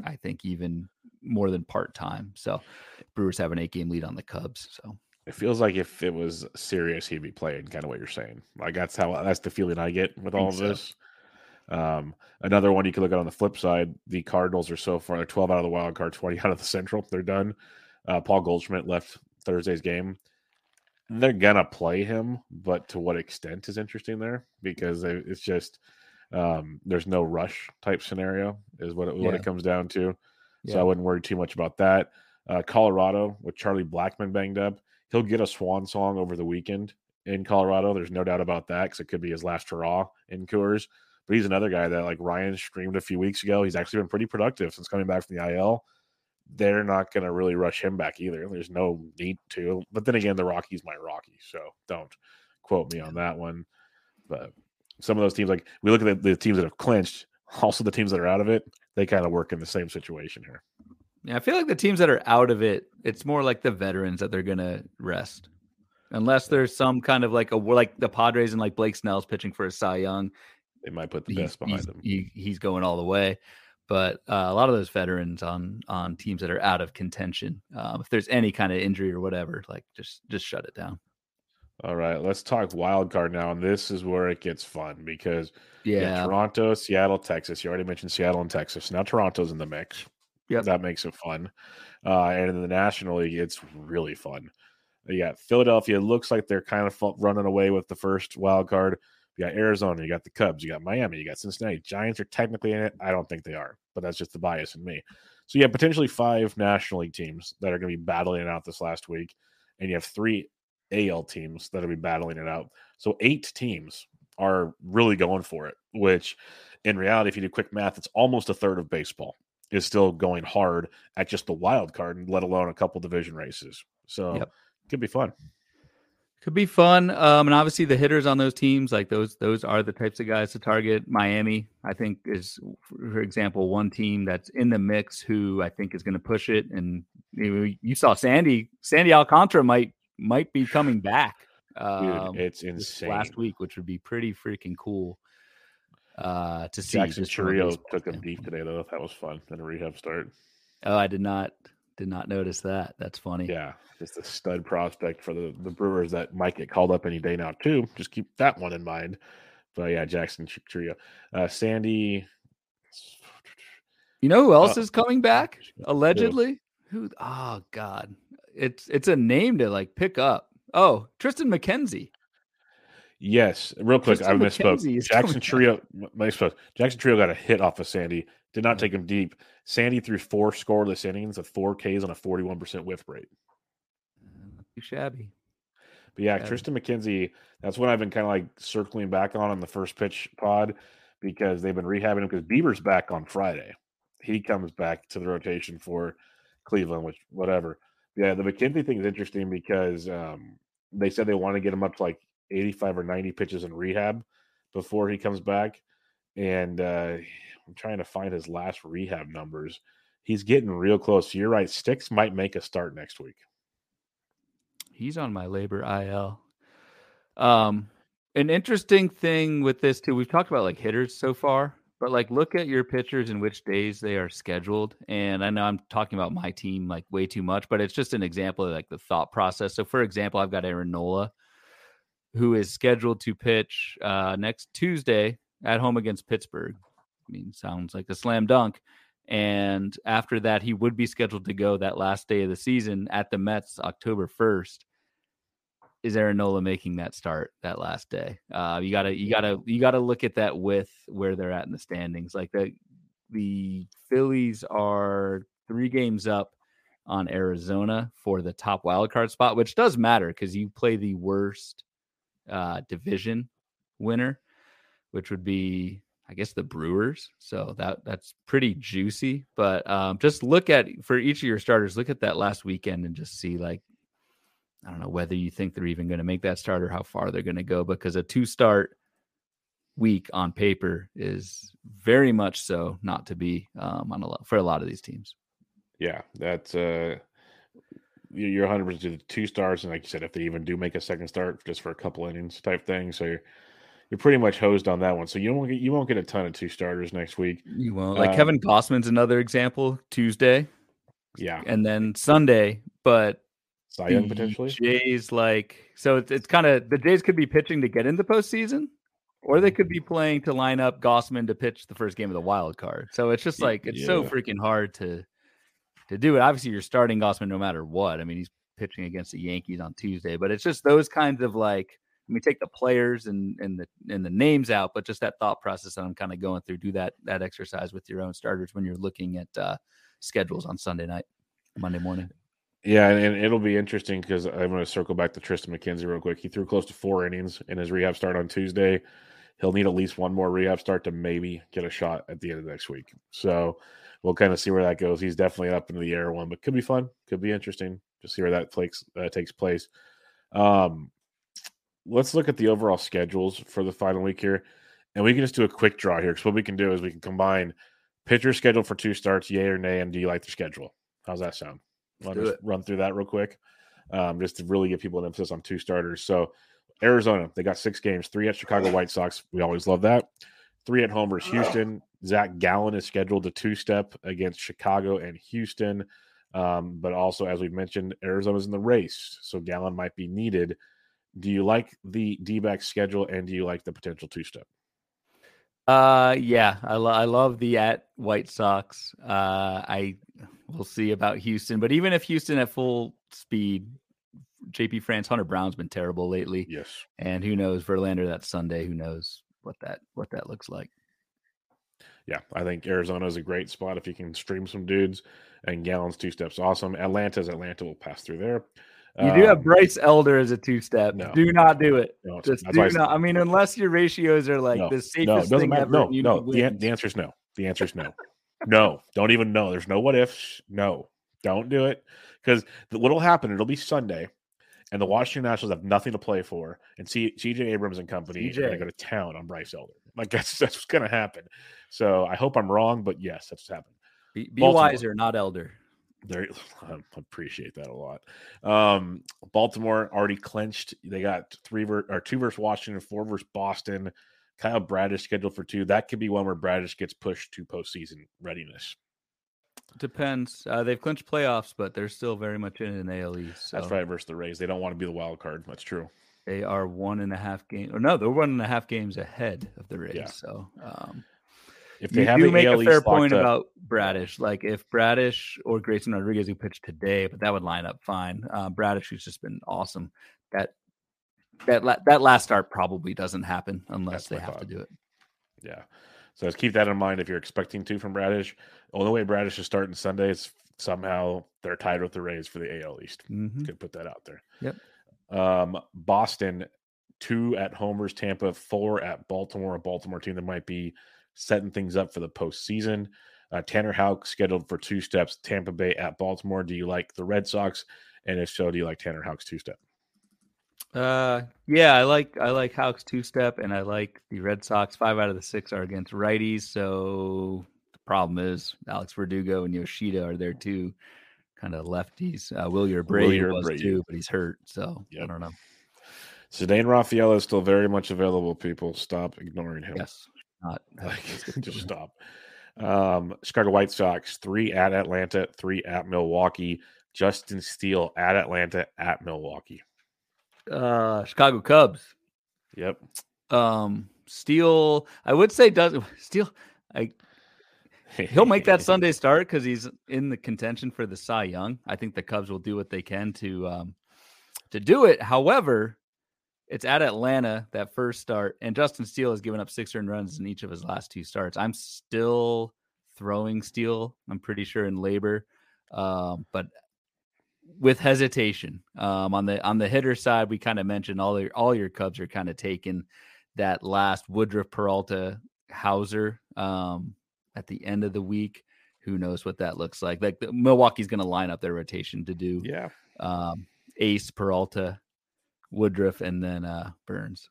I think even more than part time. So, Brewers have an eight game lead on the Cubs. So it feels like if it was serious, he'd be playing. Kind of what you're saying. Like that's how that's the feeling I get with all of this. Um, another one you could look at on the flip side, the Cardinals are so far they're 12 out of the wild card, 20 out of the central. They're done. Uh, Paul Goldschmidt left Thursday's game. They're gonna play him, but to what extent is interesting there because it's just um, there's no rush type scenario is what it, yeah. what it comes down to. Yeah. So I wouldn't worry too much about that. Uh, Colorado with Charlie Blackmon banged up, he'll get a swan song over the weekend in Colorado. There's no doubt about that because it could be his last hurrah in Coors. But he's another guy that, like Ryan streamed a few weeks ago, he's actually been pretty productive since coming back from the IL. They're not going to really rush him back either. There's no need to. But then again, the Rockies might Rocky, so don't quote me on that one. But some of those teams, like we look at the, the teams that have clinched, also the teams that are out of it, they kind of work in the same situation here. Yeah, I feel like the teams that are out of it, it's more like the veterans that they're gonna rest, unless there's some kind of like a like the Padres and like Blake Snell's pitching for a Cy Young. They might put the best behind him. He, he's going all the way, but uh, a lot of those veterans on on teams that are out of contention, um, if there's any kind of injury or whatever, like just just shut it down. All right, let's talk wild card now, and this is where it gets fun because yeah, Toronto, Seattle, Texas. You already mentioned Seattle and Texas. Now Toronto's in the mix. Yeah, that makes it fun. Uh, and in the National League, it's really fun. You got Philadelphia. Looks like they're kind of running away with the first wild card. You got Arizona. You got the Cubs. You got Miami. You got Cincinnati. Giants are technically in it. I don't think they are, but that's just the bias in me. So you have potentially five National League teams that are going to be battling it out this last week, and you have three AL teams that'll be battling it out. So eight teams are really going for it, which in reality, if you do quick math, it's almost a third of baseball is still going hard at just the wild card, and let alone a couple division races. So yep. could be fun. Could be fun. Um, and obviously the hitters on those teams, like those, those are the types of guys to target. Miami, I think, is, for example, one team that's in the mix who I think is going to push it. And you, you saw Sandy, Sandy Alcantara might might be coming back. Um, Dude, it's insane. Last week, which would be pretty freaking cool uh, to see. Jackson took him deep today, though. That was fun. In a rehab start. Oh, I did not did not notice that. That's funny. Yeah, just a stud prospect for the the Brewers that might get called up any day now too. Just keep that one in mind. But yeah, Jackson Chourio, uh, Sandy. You know who else uh, is coming back? Allegedly. Who? Oh God, it's it's a name to like pick up. Oh, Triston McKenzie. Yes, real quick, I misspoke. Jackson Chourio, misspoke. Jackson Chourio got a hit off of Sandy. Did not take him deep. Sandy threw four scoreless innings of four Ks on a forty-one percent whiff rate. Too shabby. But yeah, shabby. Triston McKenzie. That's what I've been kind of like circling back on on the first pitch pod because they've been rehabbing him because Bieber's back on Friday. He comes back to the rotation for Cleveland, which whatever. Yeah, the McKenzie thing is interesting because um, they said they want to get him up to like 85 or 90 pitches in rehab before he comes back. And uh, I'm trying to find his last rehab numbers. He's getting real close. You're right. Sticks might make a start next week. He's on my labor IL. Um, an interesting thing with this too, we've talked about like hitters so far. But like, look at your pitchers and which days they are scheduled. And I know I'm talking about my team like way too much, but it's just an example of like the thought process. So, for example, I've got Aaron Nola, who is scheduled to pitch uh, next Tuesday at home against Pittsburgh. I mean, sounds like a slam dunk. And after that, he would be scheduled to go that last day of the season at the Mets, October 1st is Aaron Nola making that start that last day? Uh, you gotta you gotta you gotta look at that with where they're at in the standings. Like the the Phillies are three games up on Arizona for the top wild card spot, which does matter because you play the worst uh, division winner, which would be I guess the Brewers. So that that's pretty juicy. But um, just look at for each of your starters, look at that last weekend and just see like I don't know whether you think they're even going to make that start or how far they're going to go because a two start week on paper is very much so not to be um, on a lot for a lot of these teams. Yeah, that's uh, you're 100 percent two stars, and like you said, if they even do make a second start just for a couple innings type thing, so you're you're pretty much hosed on that one. So you won't get you won't get a ton of two starters next week. You won't. Like uh, Kevin Gausman's another example. Tuesday, yeah, and then Sunday, but Cy Young potentially. Jays like so it's, it's kind of the Jays could be pitching to get into postseason, Or they could be playing to line up Gausman to pitch the first game of the wild card. So it's just like it's so freaking hard to to do it. Obviously, you're starting Gausman no matter what. I mean, he's pitching against the Yankees on Tuesday, but it's just those kinds of like I mean, take the players and and the and the names out, but just that thought process that I'm kind of going through. Do that that exercise with your own starters when you're looking at uh, schedules on Sunday night, Monday morning. Yeah, and, and it'll be interesting because I'm going to circle back to Triston McKenzie real quick. He threw close to four innings in his rehab start on Tuesday. He'll need at least one more rehab start to maybe get a shot at the end of next week. So we'll kind of see where that goes. He's definitely up into the air one, but could be fun. Could be interesting to see where that takes uh, takes place. Um, let's look at the overall schedules for the final week here, and we can just do a quick draw here. Because what we can do is we can combine pitcher schedule for two starts, yay or nay, and do you like the schedule? How's that sound? I'll just it. run through that real quick, um, just to really give people an emphasis on two starters. So, Arizona, they got six games, three at Chicago White Sox. We always love that. Three at home versus Houston. Zach Gallen is scheduled to two step against Chicago and Houston. Um, but also, as we mentioned, Arizona's in the race, so Gallen might be needed. Do you like the D back schedule and do you like the potential two step? Uh, yeah, I, lo- I love the at White Sox. Uh, I we'll see about Houston, but even if Houston at full speed, JP France Hunter Brown's been terrible lately, Yes. and who knows Verlander that Sunday? Who knows what that what that looks like? Yeah, I think Arizona is a great spot if you can stream some dudes, and Gallen's two steps awesome. Atlanta's Atlanta will pass through there. You do have Um, Bryce Elder as a two step. no. Do not do it. no, Just do I not. I mean, unless your ratios are like no, the safest doesn't thing matter. ever. No, no. The, an- the answer is no. The answer is no. no, don't even know. There's no what ifs. No, don't do it because what'll happen? It'll be Sunday, and the Washington Nationals have nothing to play for, and C, CJ Abrams and company are going to go to town on Bryce Elder. Like that's that's what's going to happen. So I hope I'm wrong, but yes, that's what's happened. Be, be wiser, not elder. There, I appreciate that a lot. Um, Baltimore already clinched. They got three ver- or two versus Washington, four versus Boston. Kyle Bradish scheduled for two. That could be one where Bradish gets pushed to postseason readiness. Depends. Uh, they've clinched playoffs, but they're still very much in an AL East. That's right versus the Rays. They don't want to be the wild card. That's true. They are one and a half games, or no, they're one and a half games ahead of the Rays. Yeah. So um, If they you have do make AL a fair point up- about Bradish. Like if Bradish or Grayson Rodriguez who pitched today, but that would line up fine. Uh, Bradish, who's just been awesome. That that la- that last start probably doesn't happen unless That's they have to do it. Yeah. So just keep that in mind if you're expecting to from Bradish. Only way Bradish is starting Sunday is somehow they're tied with the Rays for the AL East. Mhm. Could put that out there. Yep. Um, Boston, two at homers, Tampa, four at Baltimore, a Baltimore team that might be setting things up for the postseason. Uh, Tanner Houck scheduled for two steps, Tampa Bay at Baltimore. Do you like the Red Sox? And if so, do you like Tanner Houck's two step? Uh, yeah, I like I like Houck's two step, and I like the Red Sox. Five out of the six are against righties, so the problem is Alex Verdugo and Yoshida are there too, kind of lefties. Uh, Wilyer Brady was Abreu. too, but he's hurt, so I don't know. Ceddanne Rafaela is still very much available. People stop ignoring him. Yes, not Like, let's get to just stop. Um, Chicago White Sox, three at Atlanta, three at Milwaukee. Justin Steele at Atlanta, at Milwaukee. Uh, Chicago Cubs. Yep. Um, Steele, I would say does Steele. I he'll make that Sunday start because he's in the contention for the Cy Young. I think the Cubs will do what they can to um to do it. However, it's at Atlanta that first start, and Justin Steele has given up six earned runs in each of his last two starts. I'm still throwing Steele. I'm pretty sure in labor, um, but with hesitation. Um, on the on the hitter side, we kind of mentioned all your all your Cubs are kind of taking that last Woodruff Peralta Houser um, at the end of the week. Who knows what that looks like? Like the, Milwaukee's going to line up their rotation to do Yeah. um, Ace Peralta, Woodruff, and then uh, Burnes.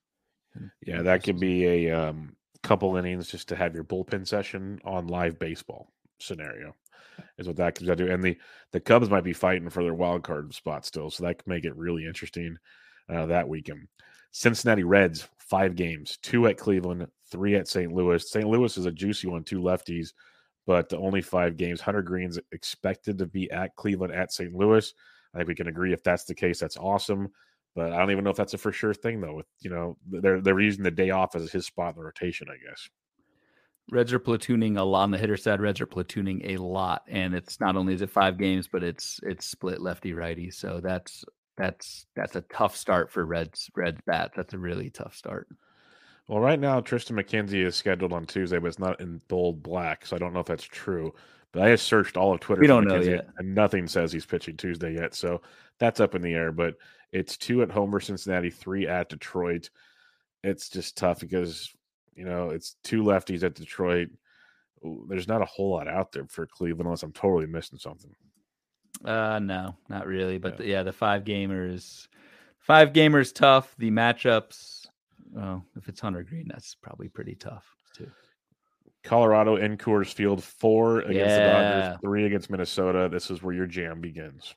Yeah, that could be a um, couple innings just to have your bullpen session on live baseball scenario. Is what that comes down to. And the the Cubs might be fighting for their wild card spot still, so that could make it really interesting uh, that weekend. Cincinnati Reds, five games, two at Cleveland, three at St. Louis. St. Louis is a juicy one, two lefties, but only five games. Hunter Greene's expected to be at Cleveland at St. Louis. I think we can agree if that's the case, that's awesome. But I don't even know if that's a for sure thing though. With you know, they're they're using the day off as his spot in the rotation, I guess. Reds are platooning a lot on the hitter side. Reds are platooning a lot, and it's not only is it five games, but it's it's split lefty righty. So that's that's that's a tough start for Reds Reds bats. That's a really tough start. Well, right now Triston McKenzie is scheduled on Tuesday, but it's not in bold black, so I don't know if that's true. But I just searched all of Twitter. We don't know yet, and nothing says he's pitching Tuesday yet. So that's up in the air. But it's two at home for Cincinnati, three at Detroit. It's just tough because you know it's two lefties at Detroit. There's not a whole lot out there for Cleveland unless I'm totally missing something. Uh, no, not really. But yeah, the, yeah, the five gamers, five gamers tough. The matchups. Well, if it's Hunter Greene, that's probably pretty tough too. Colorado in Coors Field, four against yeah. the Dodgers, three against Minnesota. This is where your jam begins.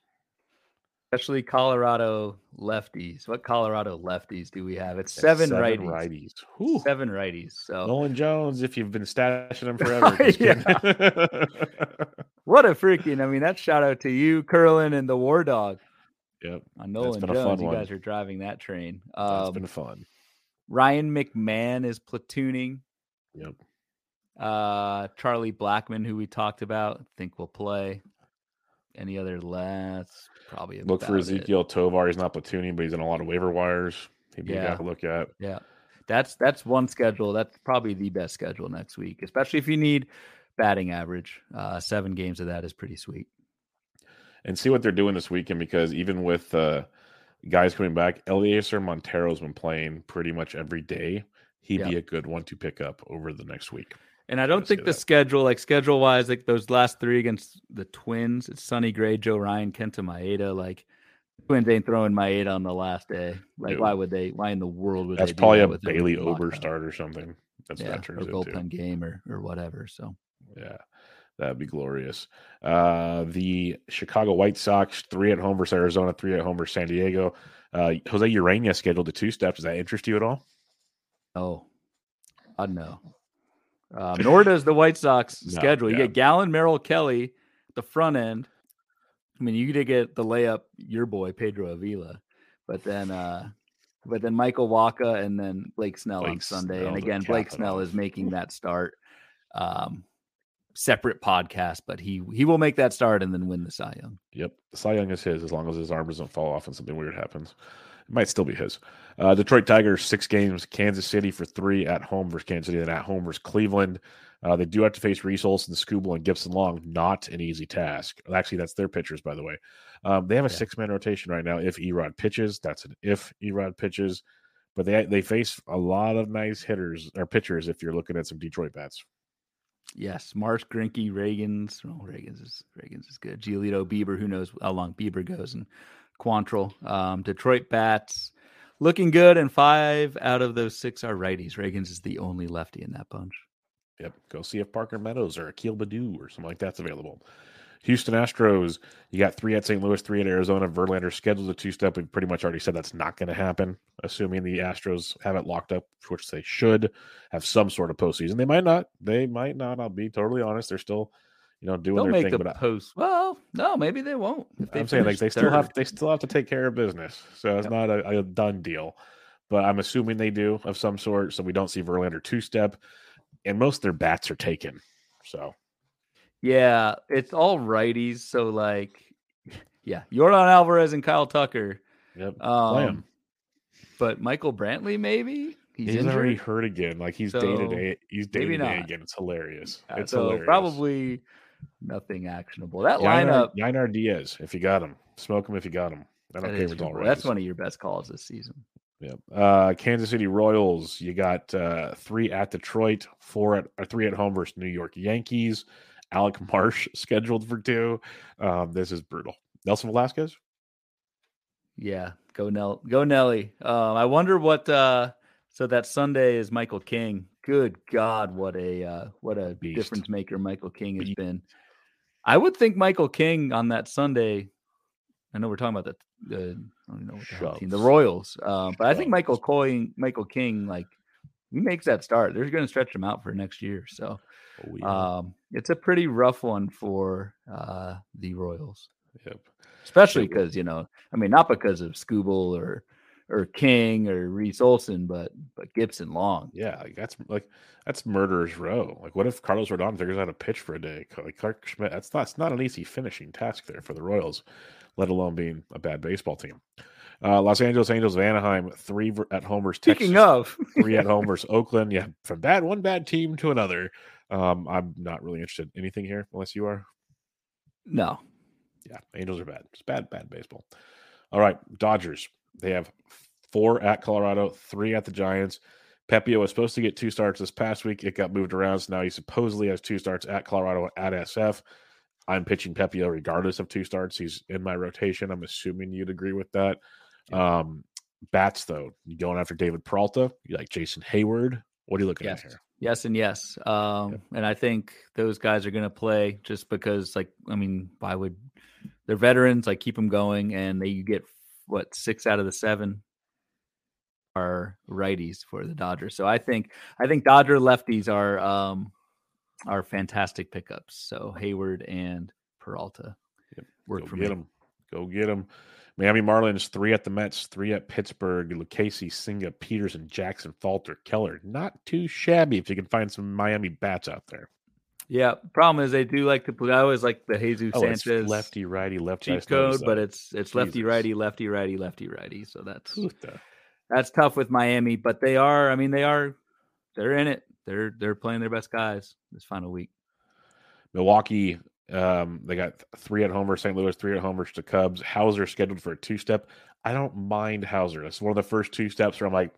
Especially Colorado lefties. What Colorado lefties do we have? It's seven, seven righties. righties. Seven righties. So Nolan Jones, if you've been stashing him forever. what a freaking! I mean, that shout out to you, Curlin, and the War Dog. Yep. On Nolan Jones, you guys are driving that train. Um, That's been fun. Ryan McMahon is platooning. Yep. Uh, Charlie Blackmon, who we talked about, I think will play. Any other last? Probably look for Ezequiel it. Tovar. He's not platooning, but he's in a lot of waiver wires. He'd be yeah. a to look at. Yeah, that's that's one schedule. That's probably the best schedule next week, especially if you need batting average. Uh, seven games of that is pretty sweet. And see what they're doing this weekend because even with uh, guys coming back, Elehuris Montero's been playing pretty much every day. He'd yeah. be a good one to pick up over the next week. And I don't think the that. schedule, like schedule wise, like those last three against the Twins, it's Sonny Gray, Joe Ryan, Kenta Maeda. Like Twins ain't throwing Maeda on the last day. Like, why would they? Why in the world would they? that's probably a Bailey Ober start or something. That's yeah, what that or bullpen into. game or or whatever. So yeah, that'd be glorious. Uh, the Chicago White Sox three at home versus Arizona, three at home versus San Diego. Uh, Jose Urena scheduled to two steps. Does that interest you at all? Oh, I know. Um, nor does the White Sox no, schedule. You yeah. get Gallen, Merrill, Kelly, the front end. I mean, you did get the layup, your boy Pedro Avila, but then, uh, but then Michael Wacha and then Blake Snell Blake on Sunday. Snell and again, Blake Snell is making that start. Um, separate podcast, but he he will make that start and then win the Cy Young. Yep, Cy Young is his as long as his arm doesn't fall off and something weird happens. Might still be his. Uh, Detroit Tigers, six games. Kansas City for three at home versus Kansas City, and at home versus Cleveland. Uh, they do have to face Reese Olson, Skubal, and Gipson Long. Not an easy task. Actually, that's their pitchers, by the way. Um, they have a yeah. six man rotation right now. If Erod pitches, that's an if Erod pitches. But they they face a lot of nice hitters or pitchers if you're looking at some Detroit bats. Yes, Marsh, Greinke, Ragans. Oh, Ragans is Ragans is good. Giolito, Bieber. Who knows how long Bieber goes? And Quantrill. Um, Detroit bats looking good, and five out of those six are righties. Ragans is the only lefty in that bunch. Yep. Go see if Parker Meadows or Akil Baddoo or something like that's available. Houston Astros, you got three at St. Louis, three at Arizona. Verlander scheduled a two step. We pretty much already said that's not going to happen, assuming the Astros have it locked up, which they should have some sort of postseason. They might not. They might not. I'll be totally honest. They're still you know, doing They'll their make thing. The but post. well, no, maybe they won't. They I'm saying like they still have they still have to take care of business, so it's yep. not a, a, done deal. But I'm assuming they do of some sort, so we don't see Verlander two step, and most of their bats are taken. So, yeah, it's all righties. So like, yeah, Yordan Alvarez and Kyle Tucker. Yep. Um, but Michael Brantley, maybe he's, he's already hurt again. Like he's so, day to day. He's day to day again. It's hilarious. It's so hilarious. probably nothing actionable. That lineup, Yainer Diaz, if you got him, smoke him if you got him. I don't care if it's all right. That's one of your best calls this season. Yep. Uh, Kansas City Royals. You got uh, three at Detroit, four at or three at home versus New York Yankees. Alec Marsh scheduled for two. Um, this is brutal. Nelson Velazquez. Yeah, go Nell, go Nelly. Um, I wonder what. Uh, so that Sunday is Michael King. Good God, what a uh, what a Beast. difference maker Michael King has been. I would think Michael King on that Sunday. I know we're talking about the, the I don't know what the, team, the Royals, uh, but I think Michael King, Michael King, like he makes that start. They're going to stretch him out for next year, so oh, yeah. um, it's a pretty rough one for uh, the Royals. Yep, especially because you know, I mean, not because of Skubal or or King or Reese Olson, but but Gipson Long. Yeah, like that's like that's murderer's row. Like, what if Carlos Rodon figures out a pitch for a day? Like Clarke Schmidt, that's not it's not an easy finishing task there for the Royals, let alone being a bad baseball team. Uh, Los Angeles Angels of Anaheim, three at homers. Speaking Texas, of, three at homers. Oakland, yeah, from bad one bad team to another. Um, I'm not really interested in anything here unless you are. no, Yeah, Angels are bad. It's bad, bad baseball. All right, Dodgers. They have four at Colorado, three at the Giants. Pepiot was supposed to get two starts this past week. It got moved around, so now he supposedly has two starts at Colorado at SF. I'm pitching Pepiot regardless of two starts. He's in my rotation. I'm assuming you'd agree with that. Um, bats though, you going after David Peralta? You like Jason Heyward? What are you looking yes, at here? yes, and yes. Um, and I think those guys are going to play just because, like, I mean, why would they're veterans? Like, keep them going, and they you get what six out of the seven are righties for the Dodgers. So I think I think Dodger lefties are um are fantastic pickups. So Heyward and Peralta Yep. work Go for get me. him. Go get him. Miami Marlins, three at the Mets, three at Pittsburgh, Lucchesi, Senga, Peterson, Jackson, Falter, Keller. Not too shabby if you can find some Miami bats out there. Yeah, problem is they do like to play. I always like the Jesus Oh, it's Sanchez lefty, righty, lefty cheat code, but it's it's lefty righty, lefty righty, lefty righty. So that's that's tough with Miami, but they are. I mean, they are. They're in it. They're they're playing their best guys this final week. Milwaukee, um, they got three at Homer, St. Louis, three at Homers to Cubs. Houser scheduled for a two step. I don't mind Houser. It's one of the first two steps where I'm like,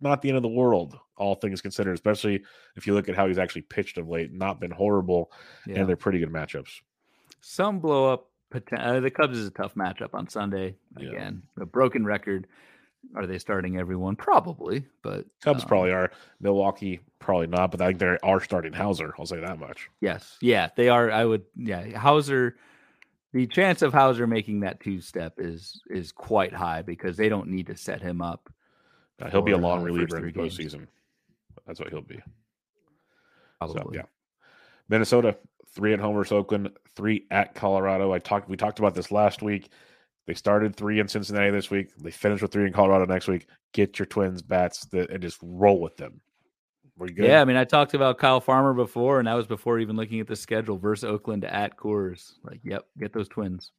not the end of the world, all things considered, especially if you look at how he's actually pitched of late, not been horrible, Yeah. and they're pretty good matchups. Some blow up. Uh, the Cubs is a tough matchup on Sunday. Yeah. Again, a broken record. Are they starting everyone? Probably, but Cubs um, probably are. Milwaukee probably not, but I think they are starting Houser. I'll say that much. Yes, yeah, they are. I would, yeah. Houser, the chance of Houser making that two step is is quite high because they don't need to set him up. Uh, he'll be a long uh, reliever in the postseason. That's what he'll be. Probably. So yeah. Minnesota, three at Homers, Oakland, three at Colorado. I talked we talked about this last week. They started three in Cincinnati this week. They finished with three in Colorado next week. Get your twins bats that, and just roll with them. We're good. Yeah, I mean, I talked about Kyle Farmer before, and that was before even looking at the schedule versus Oakland at Coors. Like, yep, get those twins.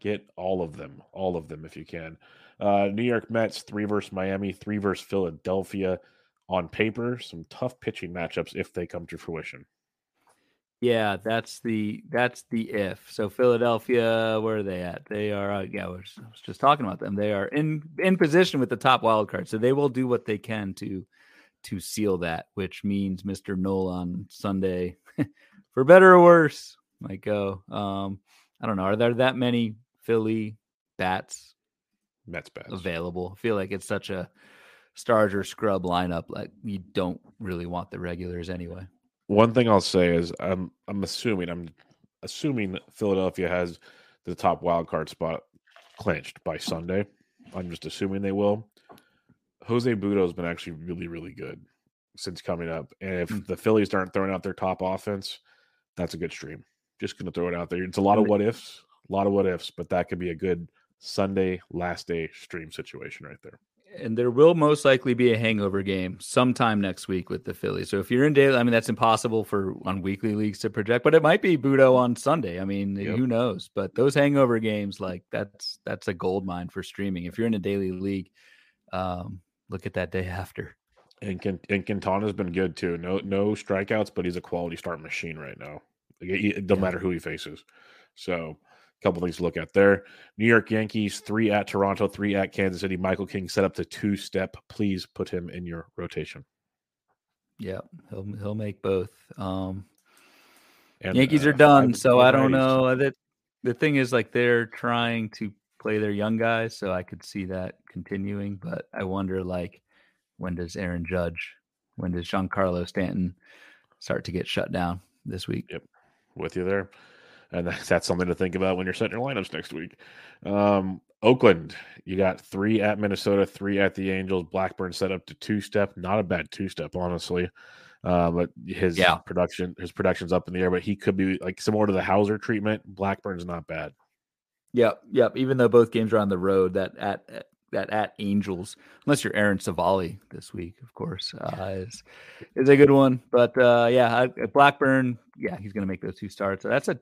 Get all of them, all of them if you can. Uh, New York Mets, three versus Miami, three versus Philadelphia. On paper, some tough pitching matchups if they come to fruition. Yeah, that's the that's the if. So Philadelphia, where are they at? They are uh, yeah, I was, I was just talking about them. They are in in position with the top wild card, so they will do what they can to to seal that, which means Mister Knoll on Sunday, for better or worse, might go. Um, I don't know. Are there that many Philly bats Mets bats. available? I feel like it's such a starter scrub lineup. Like you don't really want the regulars anyway. One thing I'll say is I'm I'm assuming I'm assuming Philadelphia has the top wild card spot clinched by Sunday. I'm just assuming they will. Jose Butto's been actually really really good since coming up, and if Mm. the Phillies aren't throwing out their top offense, that's a good stream. Just gonna throw it out there. It's a lot of what ifs, a lot of what ifs, but that could be a good Sunday last day stream situation right there. And there will most likely be a hangover game sometime next week with the Phillies. So if you're in daily, I mean that's impossible for on weekly leagues to project, but it might be Butto on Sunday. I mean, Yep. who knows? But those hangover games, like that's that's a gold mine for streaming. If you're in a daily league, um, look at that day after. And and Quintana's been good too. No no strikeouts, but he's a quality start machine right now. It doesn't Yeah. matter who he faces. So a couple things to look at there. New York Yankees, three at Toronto, three at Kansas City. Michael King set up to two step. Please put him in your rotation. Yeah, he'll he'll make both. Um, And, Yankees uh, are done, so I don't know. That the thing is, like they're trying to play their young guys, so I could see that continuing. But I wonder, like, when does Aaron Judge, when does Giancarlo Stanton start to get shut down this week? Yep, with you there. And that's, something to think about when you're setting your lineups next week. Um, Oakland, you got three at Minnesota, three at the Angels. Blackburn set up to two step. Not a bad two step, honestly. Uh, but his Yeah. production, his production's up in the air. But he could be like similar to the Houser treatment. Blackburn's not bad. Yep, yep. Even though both games are on the road, that at that at Angels, unless you're Aaron Civale this week, of course, uh, is is a good one. But uh, yeah, Blackburn, yeah, he's going to make those two starts. So that's a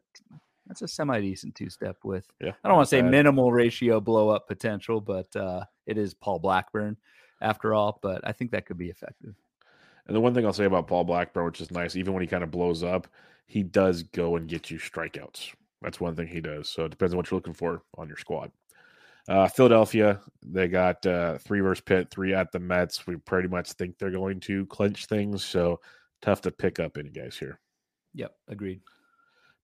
that's a semi decent two step with. Yeah, I don't want to say bad. minimal ratio blow up potential, but uh, it is Paul Blackburn after all. But I think that could be effective. And the one thing I'll say about Paul Blackburn, which is nice, even when he kind of blows up, he does go and get you strikeouts. That's one thing he does. So it depends on what you're looking for on your squad. Uh, Philadelphia, they got uh, three versus Pitt, three at the Mets. We pretty much think they're going to clinch things. So tough to pick up any guys here. Yep, agreed.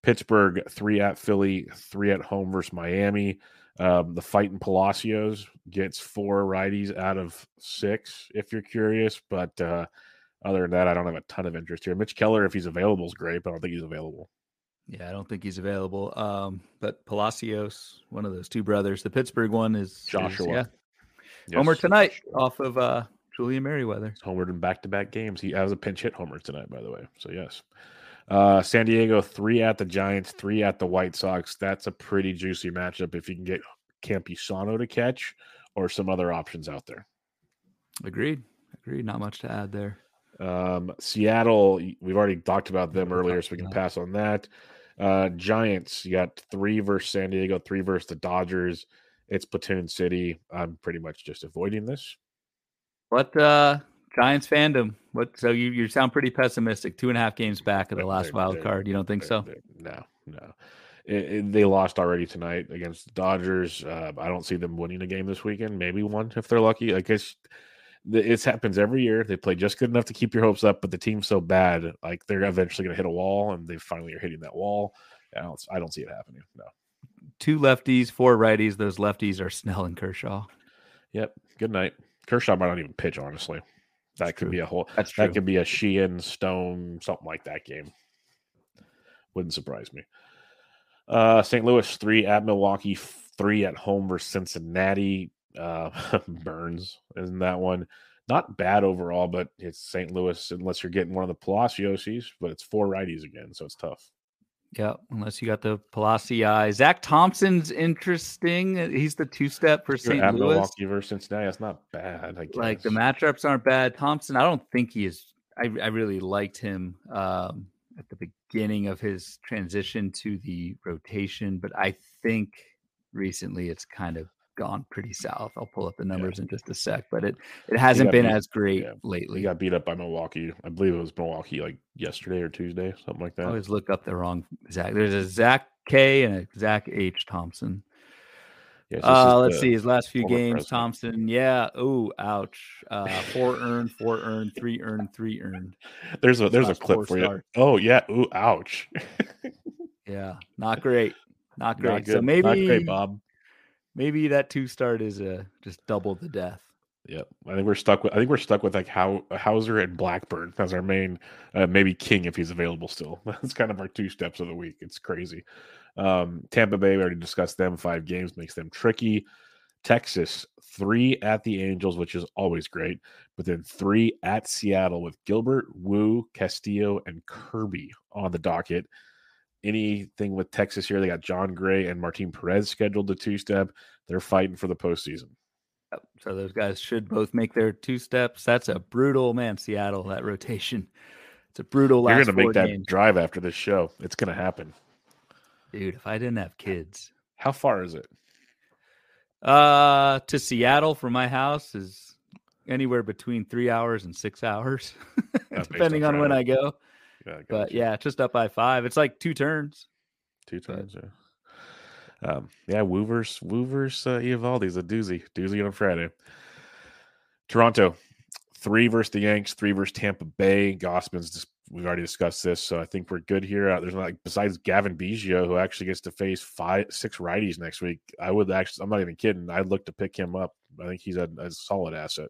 Pittsburgh, three at Philly, three at home versus Miami. Um, the fighting Palacios gets four righties out of six, if you're curious. But uh, other than that, I don't have a ton of interest here. Mitch Keller, if he's available, is great, but I don't think he's available. Yeah, I don't think he's available. Um, but Palacios, one of those two brothers. The Pittsburgh one is Joshua. Is, yeah. Yes. Homer tonight Joshua. off of uh, Julian Merryweather. Homered in back to back games. He has a pinch hit homer tonight, by the way. So, yes. Uh, San Diego, three at the Giants, three at the White Sox. That's a pretty juicy matchup if you can get Campusano to catch or some other options out there. Agreed. Agreed. Not much to add there. Um, Seattle, we've already talked about them earlier, so we can pass on that. Uh, Giants, you got three versus San Diego, three versus the Dodgers. It's Platoon City. I'm pretty much just avoiding this. What uh Giants fandom? What so you, you sound pretty pessimistic. Two and a half games back of the last wild card. You don't think so? No, no. It, it, they lost already tonight against the Dodgers. Uh, I don't see them winning a game this weekend. Maybe one if they're lucky. I guess it happens every year. They play just good enough to keep your hopes up, but the team's so bad, like they're eventually going to hit a wall, and they finally are hitting that wall. I don't, I don't see it happening. No. Two lefties, four righties. Those lefties are Snell and Kershaw. Yep. Good night. Kershaw might not even pitch. Honestly, that That's could true. be a whole. That's true. That could be a Sheehan Stone something like that game. Wouldn't surprise me. Uh, St. Louis three at Milwaukee, three at home versus Cincinnati uh, Burnes in that one. Not bad overall, but it's St. Louis unless you're getting one of the Palacioses, but it's four righties again, so it's tough. Yeah, unless you got the Palaci. Zack Thompson's interesting. He's the two step for St. Louis. Milwaukee versus Cincinnati. That's not bad. Like the matchups aren't bad. Thompson, I don't think he is. I, I really liked him um, at the beginning of his transition to the rotation, but I think recently it's kind of gone pretty south. I'll pull up the numbers yeah. in just a sec, but it it hasn't been beat, as great yeah. lately. He got beat up by Milwaukee. I believe it was Milwaukee like yesterday or Tuesday, something like that. I always look up the wrong Zach. There's a Zach K and a Zach H Thompson. Yeah, uh, let's see his last few games. President. Thompson, yeah. Oh, ouch. Uh, four earned, four earned, three earned, three earned. There's a there's a clip for you. Oh yeah. Ooh, ouch. yeah, not great. Not great. Not so maybe not great, Bob maybe that two start is uh, just double the death. Yep, I think we're stuck with. I think we're stuck with like how Houser and Blackburn as our main, uh, maybe King if he's available still. That's kind of our two steps of the week. It's crazy. Um, Tampa Bay, we already discussed them. Five games makes them tricky. Texas, three at the Angels, which is always great, but then three at Seattle with Gilbert, Woo, Castillo, and Kirby on the docket anything with Texas here. They got Jon Gray and Martin Perez scheduled to two step. They're fighting for the postseason. So those guys should both make their two steps. That's a brutal man, Seattle. That rotation. It's a brutal. You're going to make that games. drive after this show. It's going to happen, dude. If I didn't have kids, how far is it? Uh, to Seattle from my house is anywhere between three hours and six hours, depending on, on when I go. Yeah, but yeah, just up by five. It's like two turns. Two turns. But, yeah. Um, yeah, Woovers, Woovers, uh, a doozy, doozy on a Friday. Toronto, three versus the Yanks, three versus Tampa Bay. Gausman's just, we've already discussed this, so I think we're good here. Uh, there's not besides Cavan Biggio, who actually gets to face five, six righties next week. I would actually, I'm not even kidding. I'd look to pick him up. I think he's a, a solid asset.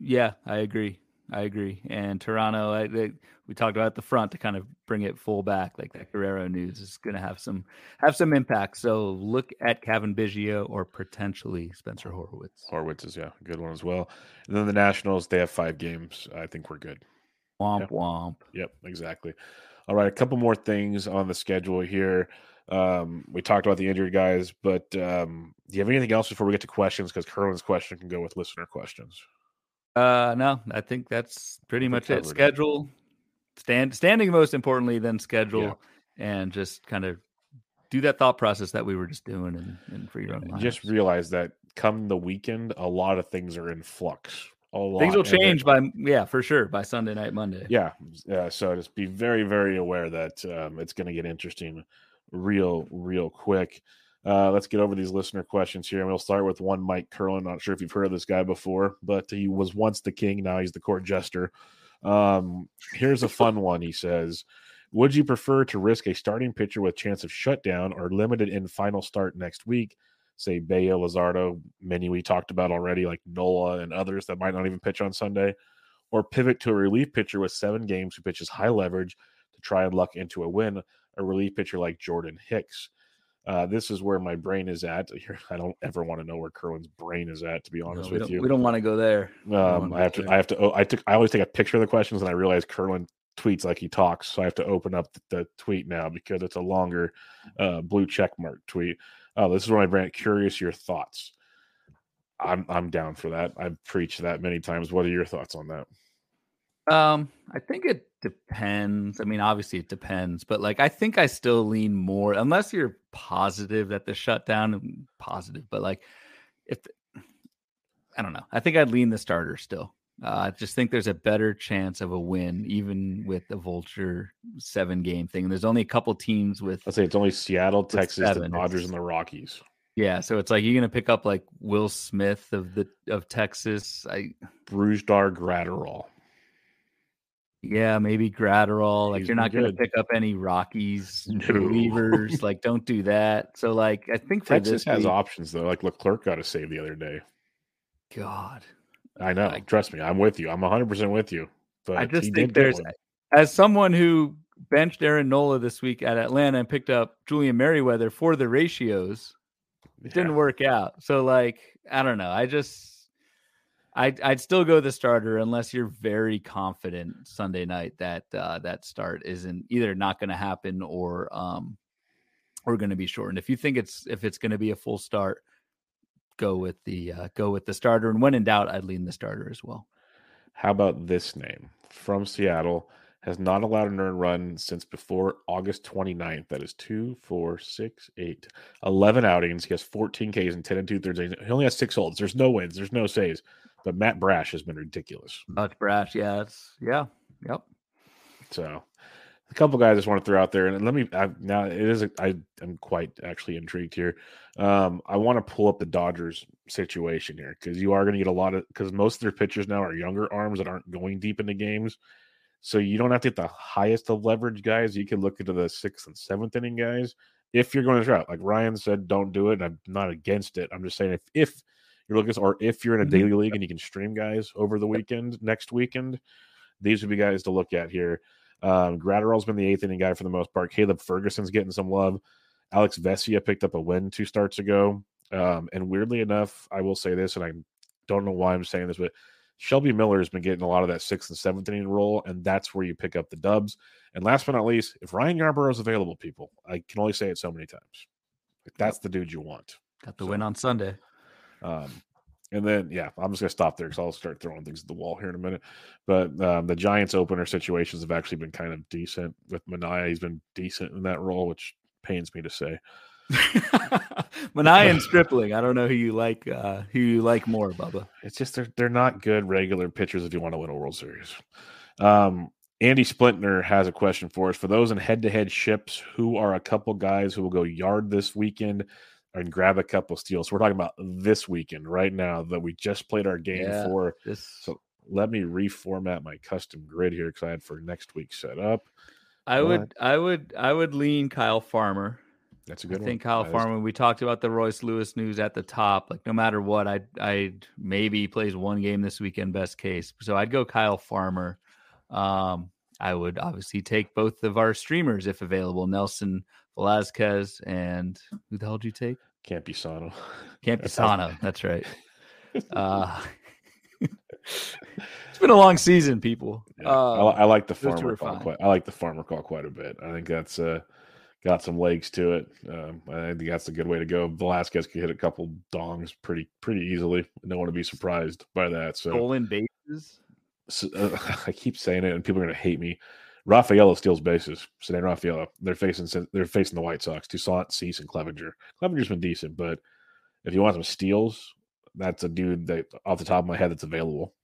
Yeah, I agree. I agree. And Toronto, I, they, we talked about the front to kind of bring it full back. Like that Guerrero news is going to have some have some impact. So look at Cavan Biggio or potentially Spencer Horwitz. Horwitz is yeah, a good one as well. And then the Nationals, they have five games. I think we're good. Womp womp. Yep, exactly. All right, a couple more things on the schedule here. Um, we talked about the injured guys, but um, do you have anything else before we get to questions? Because Curlin's question can go with listener questions. Uh, no, I think that's pretty much it. Schedule, stand, standing most importantly, then schedule, yeah. and just kind of do that thought process that we were just doing and, and for your own lives. Just realize that come the weekend, a lot of things are in flux. All things will change by yeah, for sure by Sunday night, Monday. Yeah, yeah. So just be very, very aware that um, it's going to get interesting, real, real quick. Uh, let's get over these listener questions here, and we'll start with one Mike Curlin. Not sure if you've heard of this guy before, but he was once the king. Now he's the court jester. Um, here's a fun one. He says, "Would you prefer to risk a starting pitcher with chance of shutdown or limited in final start next week?" say Bello, Luzardo, many we talked about already, like Nola and others that might not even pitch on Sunday, or pivot to a relief pitcher with seven games who pitches high leverage to try and luck into a win, a relief pitcher like Jordan Hicks. Uh, this is where my brain is at. I don't ever want to know where Curlin's brain is at, to be honest no, with you. We don't want to go there. Um, I have to. There. I have to. Oh, I took. I always take a picture of the questions, and I realize Curlin tweets like he talks, so I have to open up the, tweet now because it's a longer uh, blue check mark tweet. Oh, this is when I brand curious your thoughts. I'm I'm down for that. I've preached that many times. What are your thoughts on that? Um, I think it depends. I mean, obviously it depends, but like I think I still lean more unless you're positive that the shutdown positive, but like if I don't know. I think I'd lean the starter still. Uh, I just think there's a better chance of a win, even with the Vulture seven game thing. And there's only a couple teams with. Let's say it's only Seattle, Texas, seven. the Dodgers, and the Rockies. Yeah, so it's like you're gonna pick up like Will Smith of the of Texas. I Brusdar Graterol. Yeah, maybe Graterol. Like He's you're not going to pick up any Rockies no. relievers. like don't do that. So like I think Texas has week, options though. Like Leclerc got a save the other day. God, I know. Like, Trust me, I'm with you. I'm 100 percent with you. But I just think there's, as someone who benched Aaron Nola this week at Atlanta and picked up Julian Merryweather for the ratios, it yeah. didn't work out. So like, I don't know. I just. I'd, I'd still go the starter unless you're very confident Sunday night that uh, that start isn't either not going to happen or um, or going to be shortened. If you think it's if it's going to be a full start, go with the uh, go with the starter. And when in doubt, I'd lean the starter as well. How about this name from Seattle? Has not allowed an earned run since before August 29th. That is two, four, six, eight, 11 outings. He has 14 Ks and 10 and two thirds. He only has six holds. There's no wins. There's no saves. But Matt Brash has been ridiculous. Much Brash, yeah. It's, yeah. Yep. So a couple guys I just want to throw out there, and let me I, now. It is a, I am quite actually intrigued here. Um, I want to pull up the Dodgers situation here because you are going to get a lot of because most of their pitchers now are younger arms that aren't going deep into games, so you don't have to get the highest of leverage guys. You can look into the sixth and seventh inning guys if you're going to route. Like Ryan said, don't do it. I'm not against it. I'm just saying if if you're looking or if you're in a mm-hmm. daily league and you can stream guys over the weekend next weekend, these would be guys to look at here. Um, Graterol's been the eighth inning guy for the most part. Caleb Ferguson's getting some love. Alex Vesia picked up a win two starts ago. Um, and weirdly enough, I will say this, and I don't know why I'm saying this, but Shelby Miller has been getting a lot of that sixth and seventh inning role, and that's where you pick up the dubs. And last but not least, if Ryan Yarbrough is available, people, I can only say it so many times. That's the dude you want. Got the so, win on Sunday. Um, and then, yeah, I'm just gonna stop there because I'll start throwing things at the wall here in a minute. But um, the Giants opener situations have actually been kind of decent with Manaea. He's been decent in that role, which pains me to say. Manaea and Stripling. I don't know who you like. Uh, who you like more, Bubba? It's just they're they're not good regular pitchers if you want to win a World Series. Um, Andy Splintner has a question for us. For those in head-to-head ships, who are a couple guys who will go yard this weekend? And grab a couple steals. So we're talking about this weekend right now that we just played our game yeah, for. This... So let me reformat my custom grid here because I had for next week set up. I but... would, I would, I would lean Kyle Farmer. That's a good one. I one. think Kyle that Farmer. Is... We talked about the Royce Lewis news at the top. Like no matter what, I, I maybe plays one game this weekend, best case. So I'd go Kyle Farmer. Um, I would obviously take both of our streamers if available, Nelson Velazquez, and who the hell did you take? Campusano. Campusano. That's right. Uh, It's been a long season, people. Yeah. Uh, I, I like the Farmer call quite. I like the Farmer call quite a bit. I think that's uh, got some legs to it. Um, I think that's a good way to go. Velazquez could hit a couple dongs pretty pretty easily. Don't want to be surprised by that. So, stolen bases. so, uh, I keep saying it, and people are going to hate me. Rafaela steals bases. Ceddanne Rafaela. They're facing they're facing the White Sox. Toussaint, Cease, and Clevinger. Clevinger's been decent, but if you want some steals, that's a dude that off the top of my head that's available.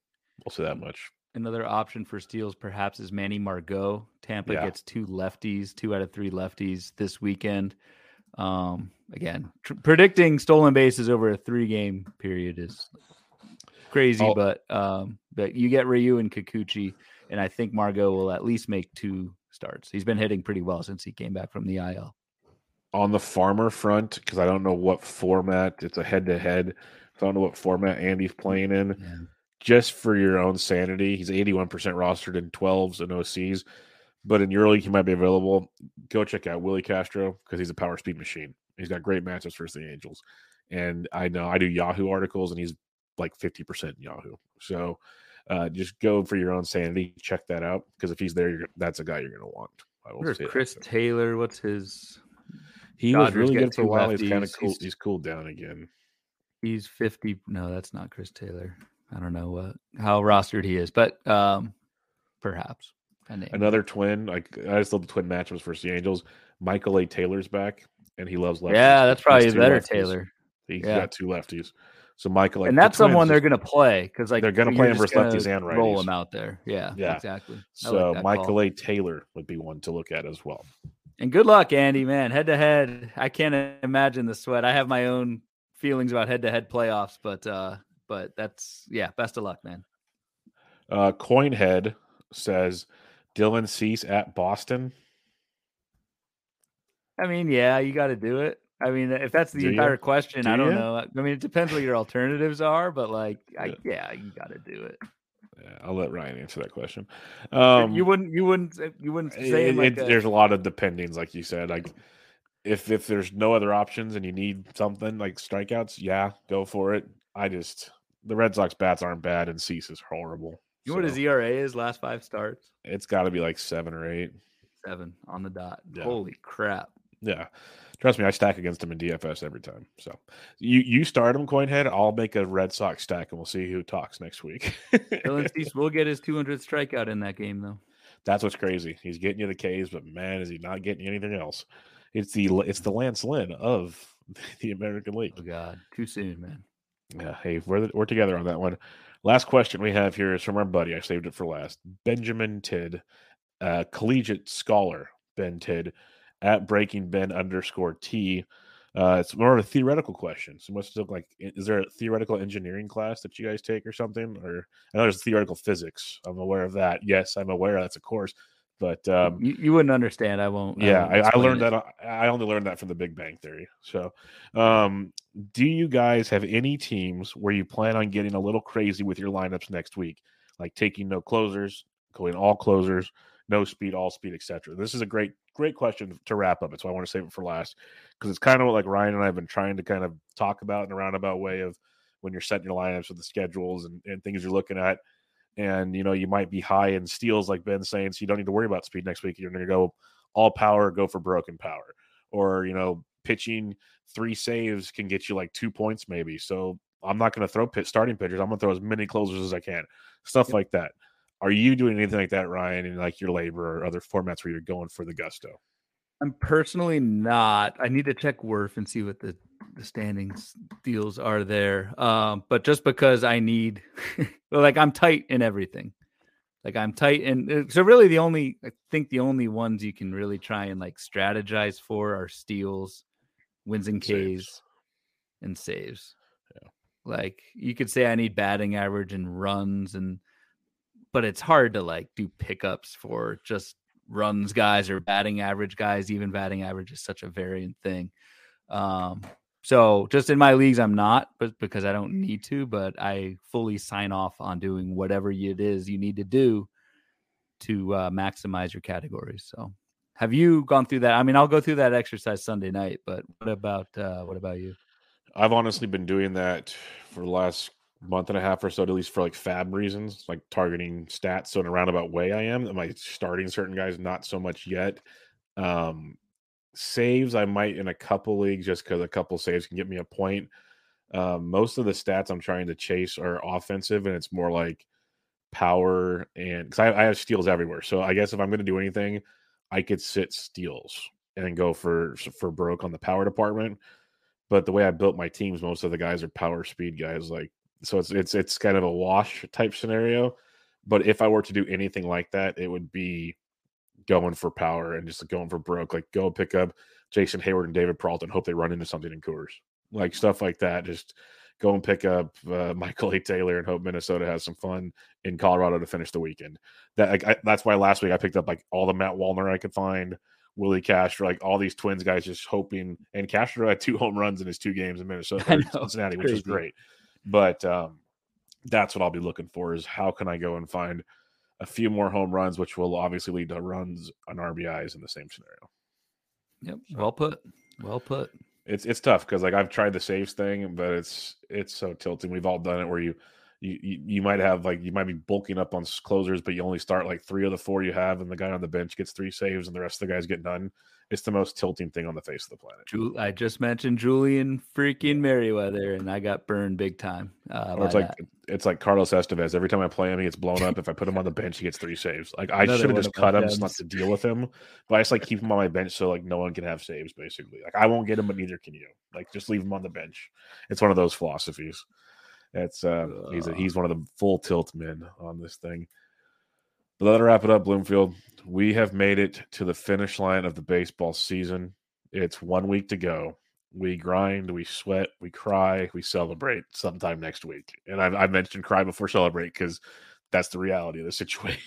We'll say that much. Another option for steals perhaps is Manny Margot. Tampa Yeah. gets two lefties, two out of three lefties this weekend. Um, again, tr- predicting stolen bases over a three game period is crazy, Oh. but um, but you get Ryu and Kikuchi, and I think Margot will at least make two starts. He's been hitting pretty well since he came back from the IL. on the Farmer front because I don't know what format it's a head to head. I don't know what format Andy's playing in. Just for your own sanity, he's 81% rostered in 12s and OCs, but in your league, he might be available. Go check out Willi Castro because he's a power speed machine. He's got great matchups versus the Angels. And I know I do Yahoo articles and he's like 50% Yahoo. So uh, just go for your own sanity. Check that out because if he's there, you're, that's a guy you're going to want. I will say that. Chris Taylor? What's his? He was really good for a while. He's kind of lefties. cool. He's- He's cooled down again. He's 50. No, that's not Chris Taylor. I don't know what how rostered he is, but um perhaps. Another twin. Like I just love the twin matchups versus the Angels. Michael A. Taylor's back, and he loves lefties. Yeah, that's probably better, lefties. Taylor. He's Yeah. got two lefties. So Michael, like, and the that's someone they're going to play because like They're gonna play him versus lefties and Roll righties. him out there. Yeah, Yeah. exactly. I like So that Michael call. A. Taylor would be one to look at as well. And good luck, Andy. Man, head to head, I can't imagine the sweat. I have my own feelings about head to head playoffs, but uh, but that's yeah. Best of luck, man. Uh, Coinhead says Dylan Cease at Boston. I mean, yeah, you got to do it. I mean, if that's the Do entire question, Do I don't ya? know. I mean, it depends what your alternatives are, but like, I, Yeah. yeah, you got to do it. Yeah, I'll let Ryan answer that question. Um, you wouldn't, you wouldn't, you wouldn't say it- like it- a- there's a lot of dependings, like you said. Like if if there's no other options and you need something like strikeouts, yeah, go for it. I just the Red Sox bats aren't bad, and Cease is horrible. you know what his So ERA is last five starts? It's got to be like seven or eight. Seven on the dot. Yeah. Holy crap! Yeah, trust me, I stack against him in DFS every time. So you you start him, Coinhead. I'll make a Red Sox stack, and we'll see who talks next week. Dylan Cease will get his 200th strikeout in that game, though. That's what's crazy. He's getting you the K's, but man, is he not getting you anything else? It's the it's the Lance Lynn of the American League. Oh God, too soon, man. Yeah, hey, we're we're together on that one. Last question we have here is from our buddy. I saved it for last. Benjamin Tidd, uh, collegiate scholar Ben Tidd, at Breaking Ben underscore T. Uh, it's more of a theoretical question. So, what's it look like? Is there a theoretical engineering class that you guys take or something? Or I know there's theoretical physics. I'm aware of that. Yes, I'm aware that's a course. But um, you, you wouldn't understand. I won't. yeah, won't I, I learned it. that. I only learned that from The Big Bang Theory. So, um, do you guys have any teams where you plan on getting a little crazy with your lineups next week, like taking no closers, going all closers, no speed, all speed, etc.? This is a great, great question to wrap up. It's why I want to save it for last because it's kind of what like Ryan and I have been trying to kind of talk about in a roundabout way of when you're setting your lineups with the schedules and, and things you're looking at. And you know, you might be high in steals, like Ben's saying, so you don't need to worry about speed next week. You're going to go all power, go for broken power, or you know, pitching three saves can get you like two points maybe. So I'm not going to throw pit starting pitchers. I'm going to throw as many closers as I can, stuff Yep. like that. Are you doing anything like that, Ryan, in like your LABR or other formats where you're going for the gusto? I'm personally not. I need to check Worf and see what the the standings deals are there. Um, but just because I need, like I'm tight in everything. Like I'm tight, and uh, so really the only I think the only ones you can really try and like strategize for are steals, wins and Ks, Saves. and saves. Yeah. Like you could say I need batting average and runs and but it's hard to like do pickups for just runs guys or batting average guys. Even batting average is such a variant thing. Um so just in my leagues I'm not, but because I don't need to, but I fully sign off on doing whatever it is you need to do to uh, maximize your categories. So have you gone through that? I mean, I'll go through that exercise Sunday night, but what about uh what about you? I've honestly been doing that for the last month and a half or so, at least for like FAAB reasons, like targeting stats. So in a roundabout way, I am. Am I starting certain guys? Not so much yet. Um, saves, I might in a couple leagues just because a couple saves can get me a point. Um, most of the stats I'm trying to chase are offensive, and it's more like power and because I, I have steals everywhere. So I guess if I'm going to do anything, I could sit steals and go for for broke on the power department. But the way I built my teams, most of the guys are power speed guys. Like so, it's it's it's kind of a wash type scenario. But if I were to do anything like that, it would be going for power and just going for broke. Like go pick up Jason Heyward and David Peralta, hope they run into something in Coors, like stuff like that. Just go and pick up uh, Michael A. Taylor and hope Minnesota has some fun in Colorado to finish the weekend. That like, I, that's why last week I picked up like all the Matt Wallner I could find, Willi Castro, like all these Twins guys, just hoping. And Castro had two home runs in his two games in Minnesota, know, Cincinnati, which is great. But um, that's what I'll be looking for: is how can I go and find a few more home runs, which will obviously lead to runs on RBIs in the same scenario. Yep, well put. Well put it's it's tough because like I've tried the saves thing, but it's it's so tilting. We've all done it where you you you might have like you might be bulking up on closers, but you only start like three of the four you have, and the guy on the bench gets three saves, and the rest of the guys get none. It's the most tilting thing on the face of the planet. I just mentioned Julian freaking Merryweather, and I got burned big time. Uh, it's like that. it's like Carlos Estevez. Every time I play him, he gets blown up. if I put him on the bench, he gets three saves. Like I should have just cut him, just not to deal with him. But I just like keep him on my bench so like no one can have saves. Basically, like I won't get him, but neither can you. Like just leave him on the bench. It's one of those philosophies. It's uh, he's a, he's one of the full tilt men on this thing. But let wrap it up, Bloomfield. We have made it to the finish line of the baseball season. It's one week to go. We grind, we sweat, we cry, we celebrate sometime next week. And I've, I've mentioned cry before celebrate because that's the reality of the situation.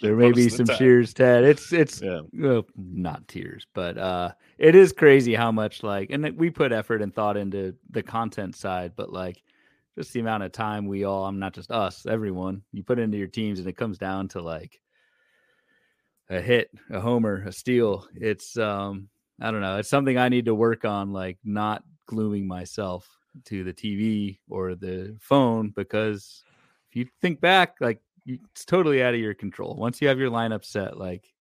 There may be some tears, Ted. It's it's yeah. well, not tears, but uh it is crazy how much like and we put effort and thought into the content side, but like just the amount of time we all I'm not just us, everyone, you put into your teams and it comes down to like a hit, a homer, a steal. It's um I don't know. It's something I need to work on like not gluing myself to the TV or the phone because if you think back like it's totally out of your control. Once you have your lineup set like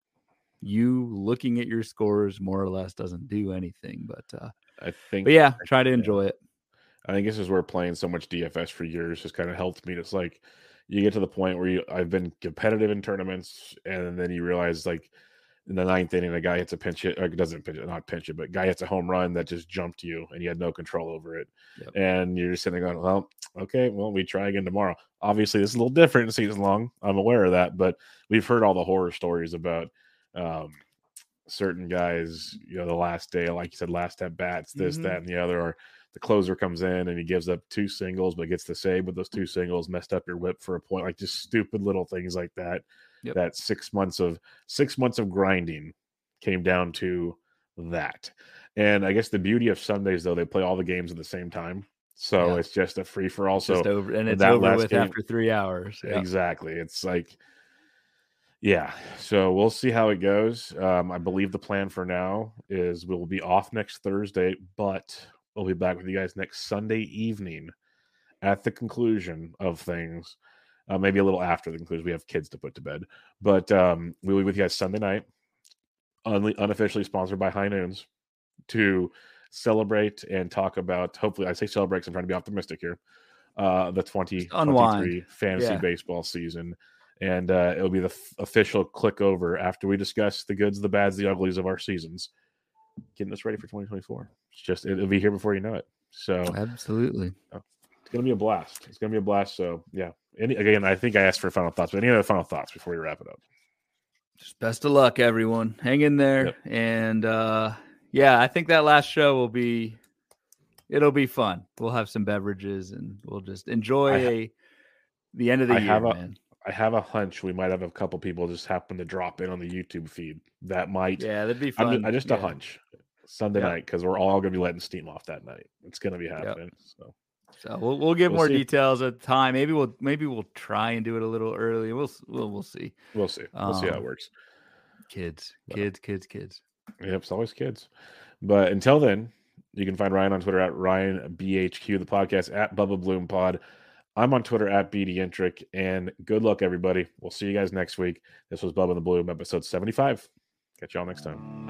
you looking at your scores more or less doesn't do anything but uh I think But yeah, try to enjoy it. I think this is where playing so much DFS for years has kind of helped me. It's like you get to the point where you I've been competitive in tournaments, and then you realize like in the ninth inning, a guy hits a pinch hit, or doesn't pinch it, not pinch it, but guy hits a home run that just jumped you, and you had no control over it, yep. and you're just sitting there going, well, okay, well, we try again tomorrow. Obviously, this is a little different season long. I'm aware of that, but we've heard all the horror stories about. Um, certain guys, you know, the last day, like you said, last at bats, this, mm-hmm. that, and the other, or the closer comes in and he gives up two singles, but gets the save with those two singles, messed up your WHIP for a point, like just stupid little things like that. Yep. That six months of six months of grinding came down to that. And I guess the beauty of Sundays though, they play all the games at the same time. So yeah. it's just a free for all. So over, and it's over with game, after three hours. Yeah. Exactly. It's like yeah, so we'll see how it goes. Um, I believe the plan for now is we'll be off next Thursday, but We'll be back with you guys next Sunday evening at the conclusion of things. Uh, maybe a little after the conclusion. We have kids to put to bed, but um, we'll be with you guys Sunday night, un- unofficially sponsored by High Noons, to celebrate and talk about. Hopefully, I say celebrate because I'm trying to be optimistic here. Uh, the 2023 fantasy yeah. baseball season, and uh, it'll be the f- official click over after we discuss the goods, the bads, the uglies of our seasons getting us ready for 2024. It's just it'll be here before you know it. So absolutely, it's gonna be a blast. It's gonna be a blast. So yeah. Any again, I think I asked for final thoughts, but any other final thoughts before we wrap it up? Just best of luck, everyone. Hang in there, yep. and uh yeah, I think that last show will be it'll be fun. We'll have some beverages and we'll just enjoy a the end of the I year, a, man. I have a hunch we might have a couple people just happen to drop in on the YouTube feed. That might, yeah, that'd be fun. I'm, I just yeah. a hunch Sunday night because we're all going to be letting steam off that night. It's going to be happening. Yep. So, so we'll we'll get we'll more see. details at the time. Maybe we'll maybe we'll try and do it a little early. We'll we'll we'll see. We'll see. We'll um, see how it um, works. Kids, kids, kids, kids. Yep, it's always kids. But until then, you can find Ryan on Twitter at Ryan BHQ, the podcast at Bubba Bloom Pod. I'm on Twitter at BDentrek. And good luck, everybody. We'll see you guys next week. This was Bub in the Bloom, episode 75. Catch y'all next time.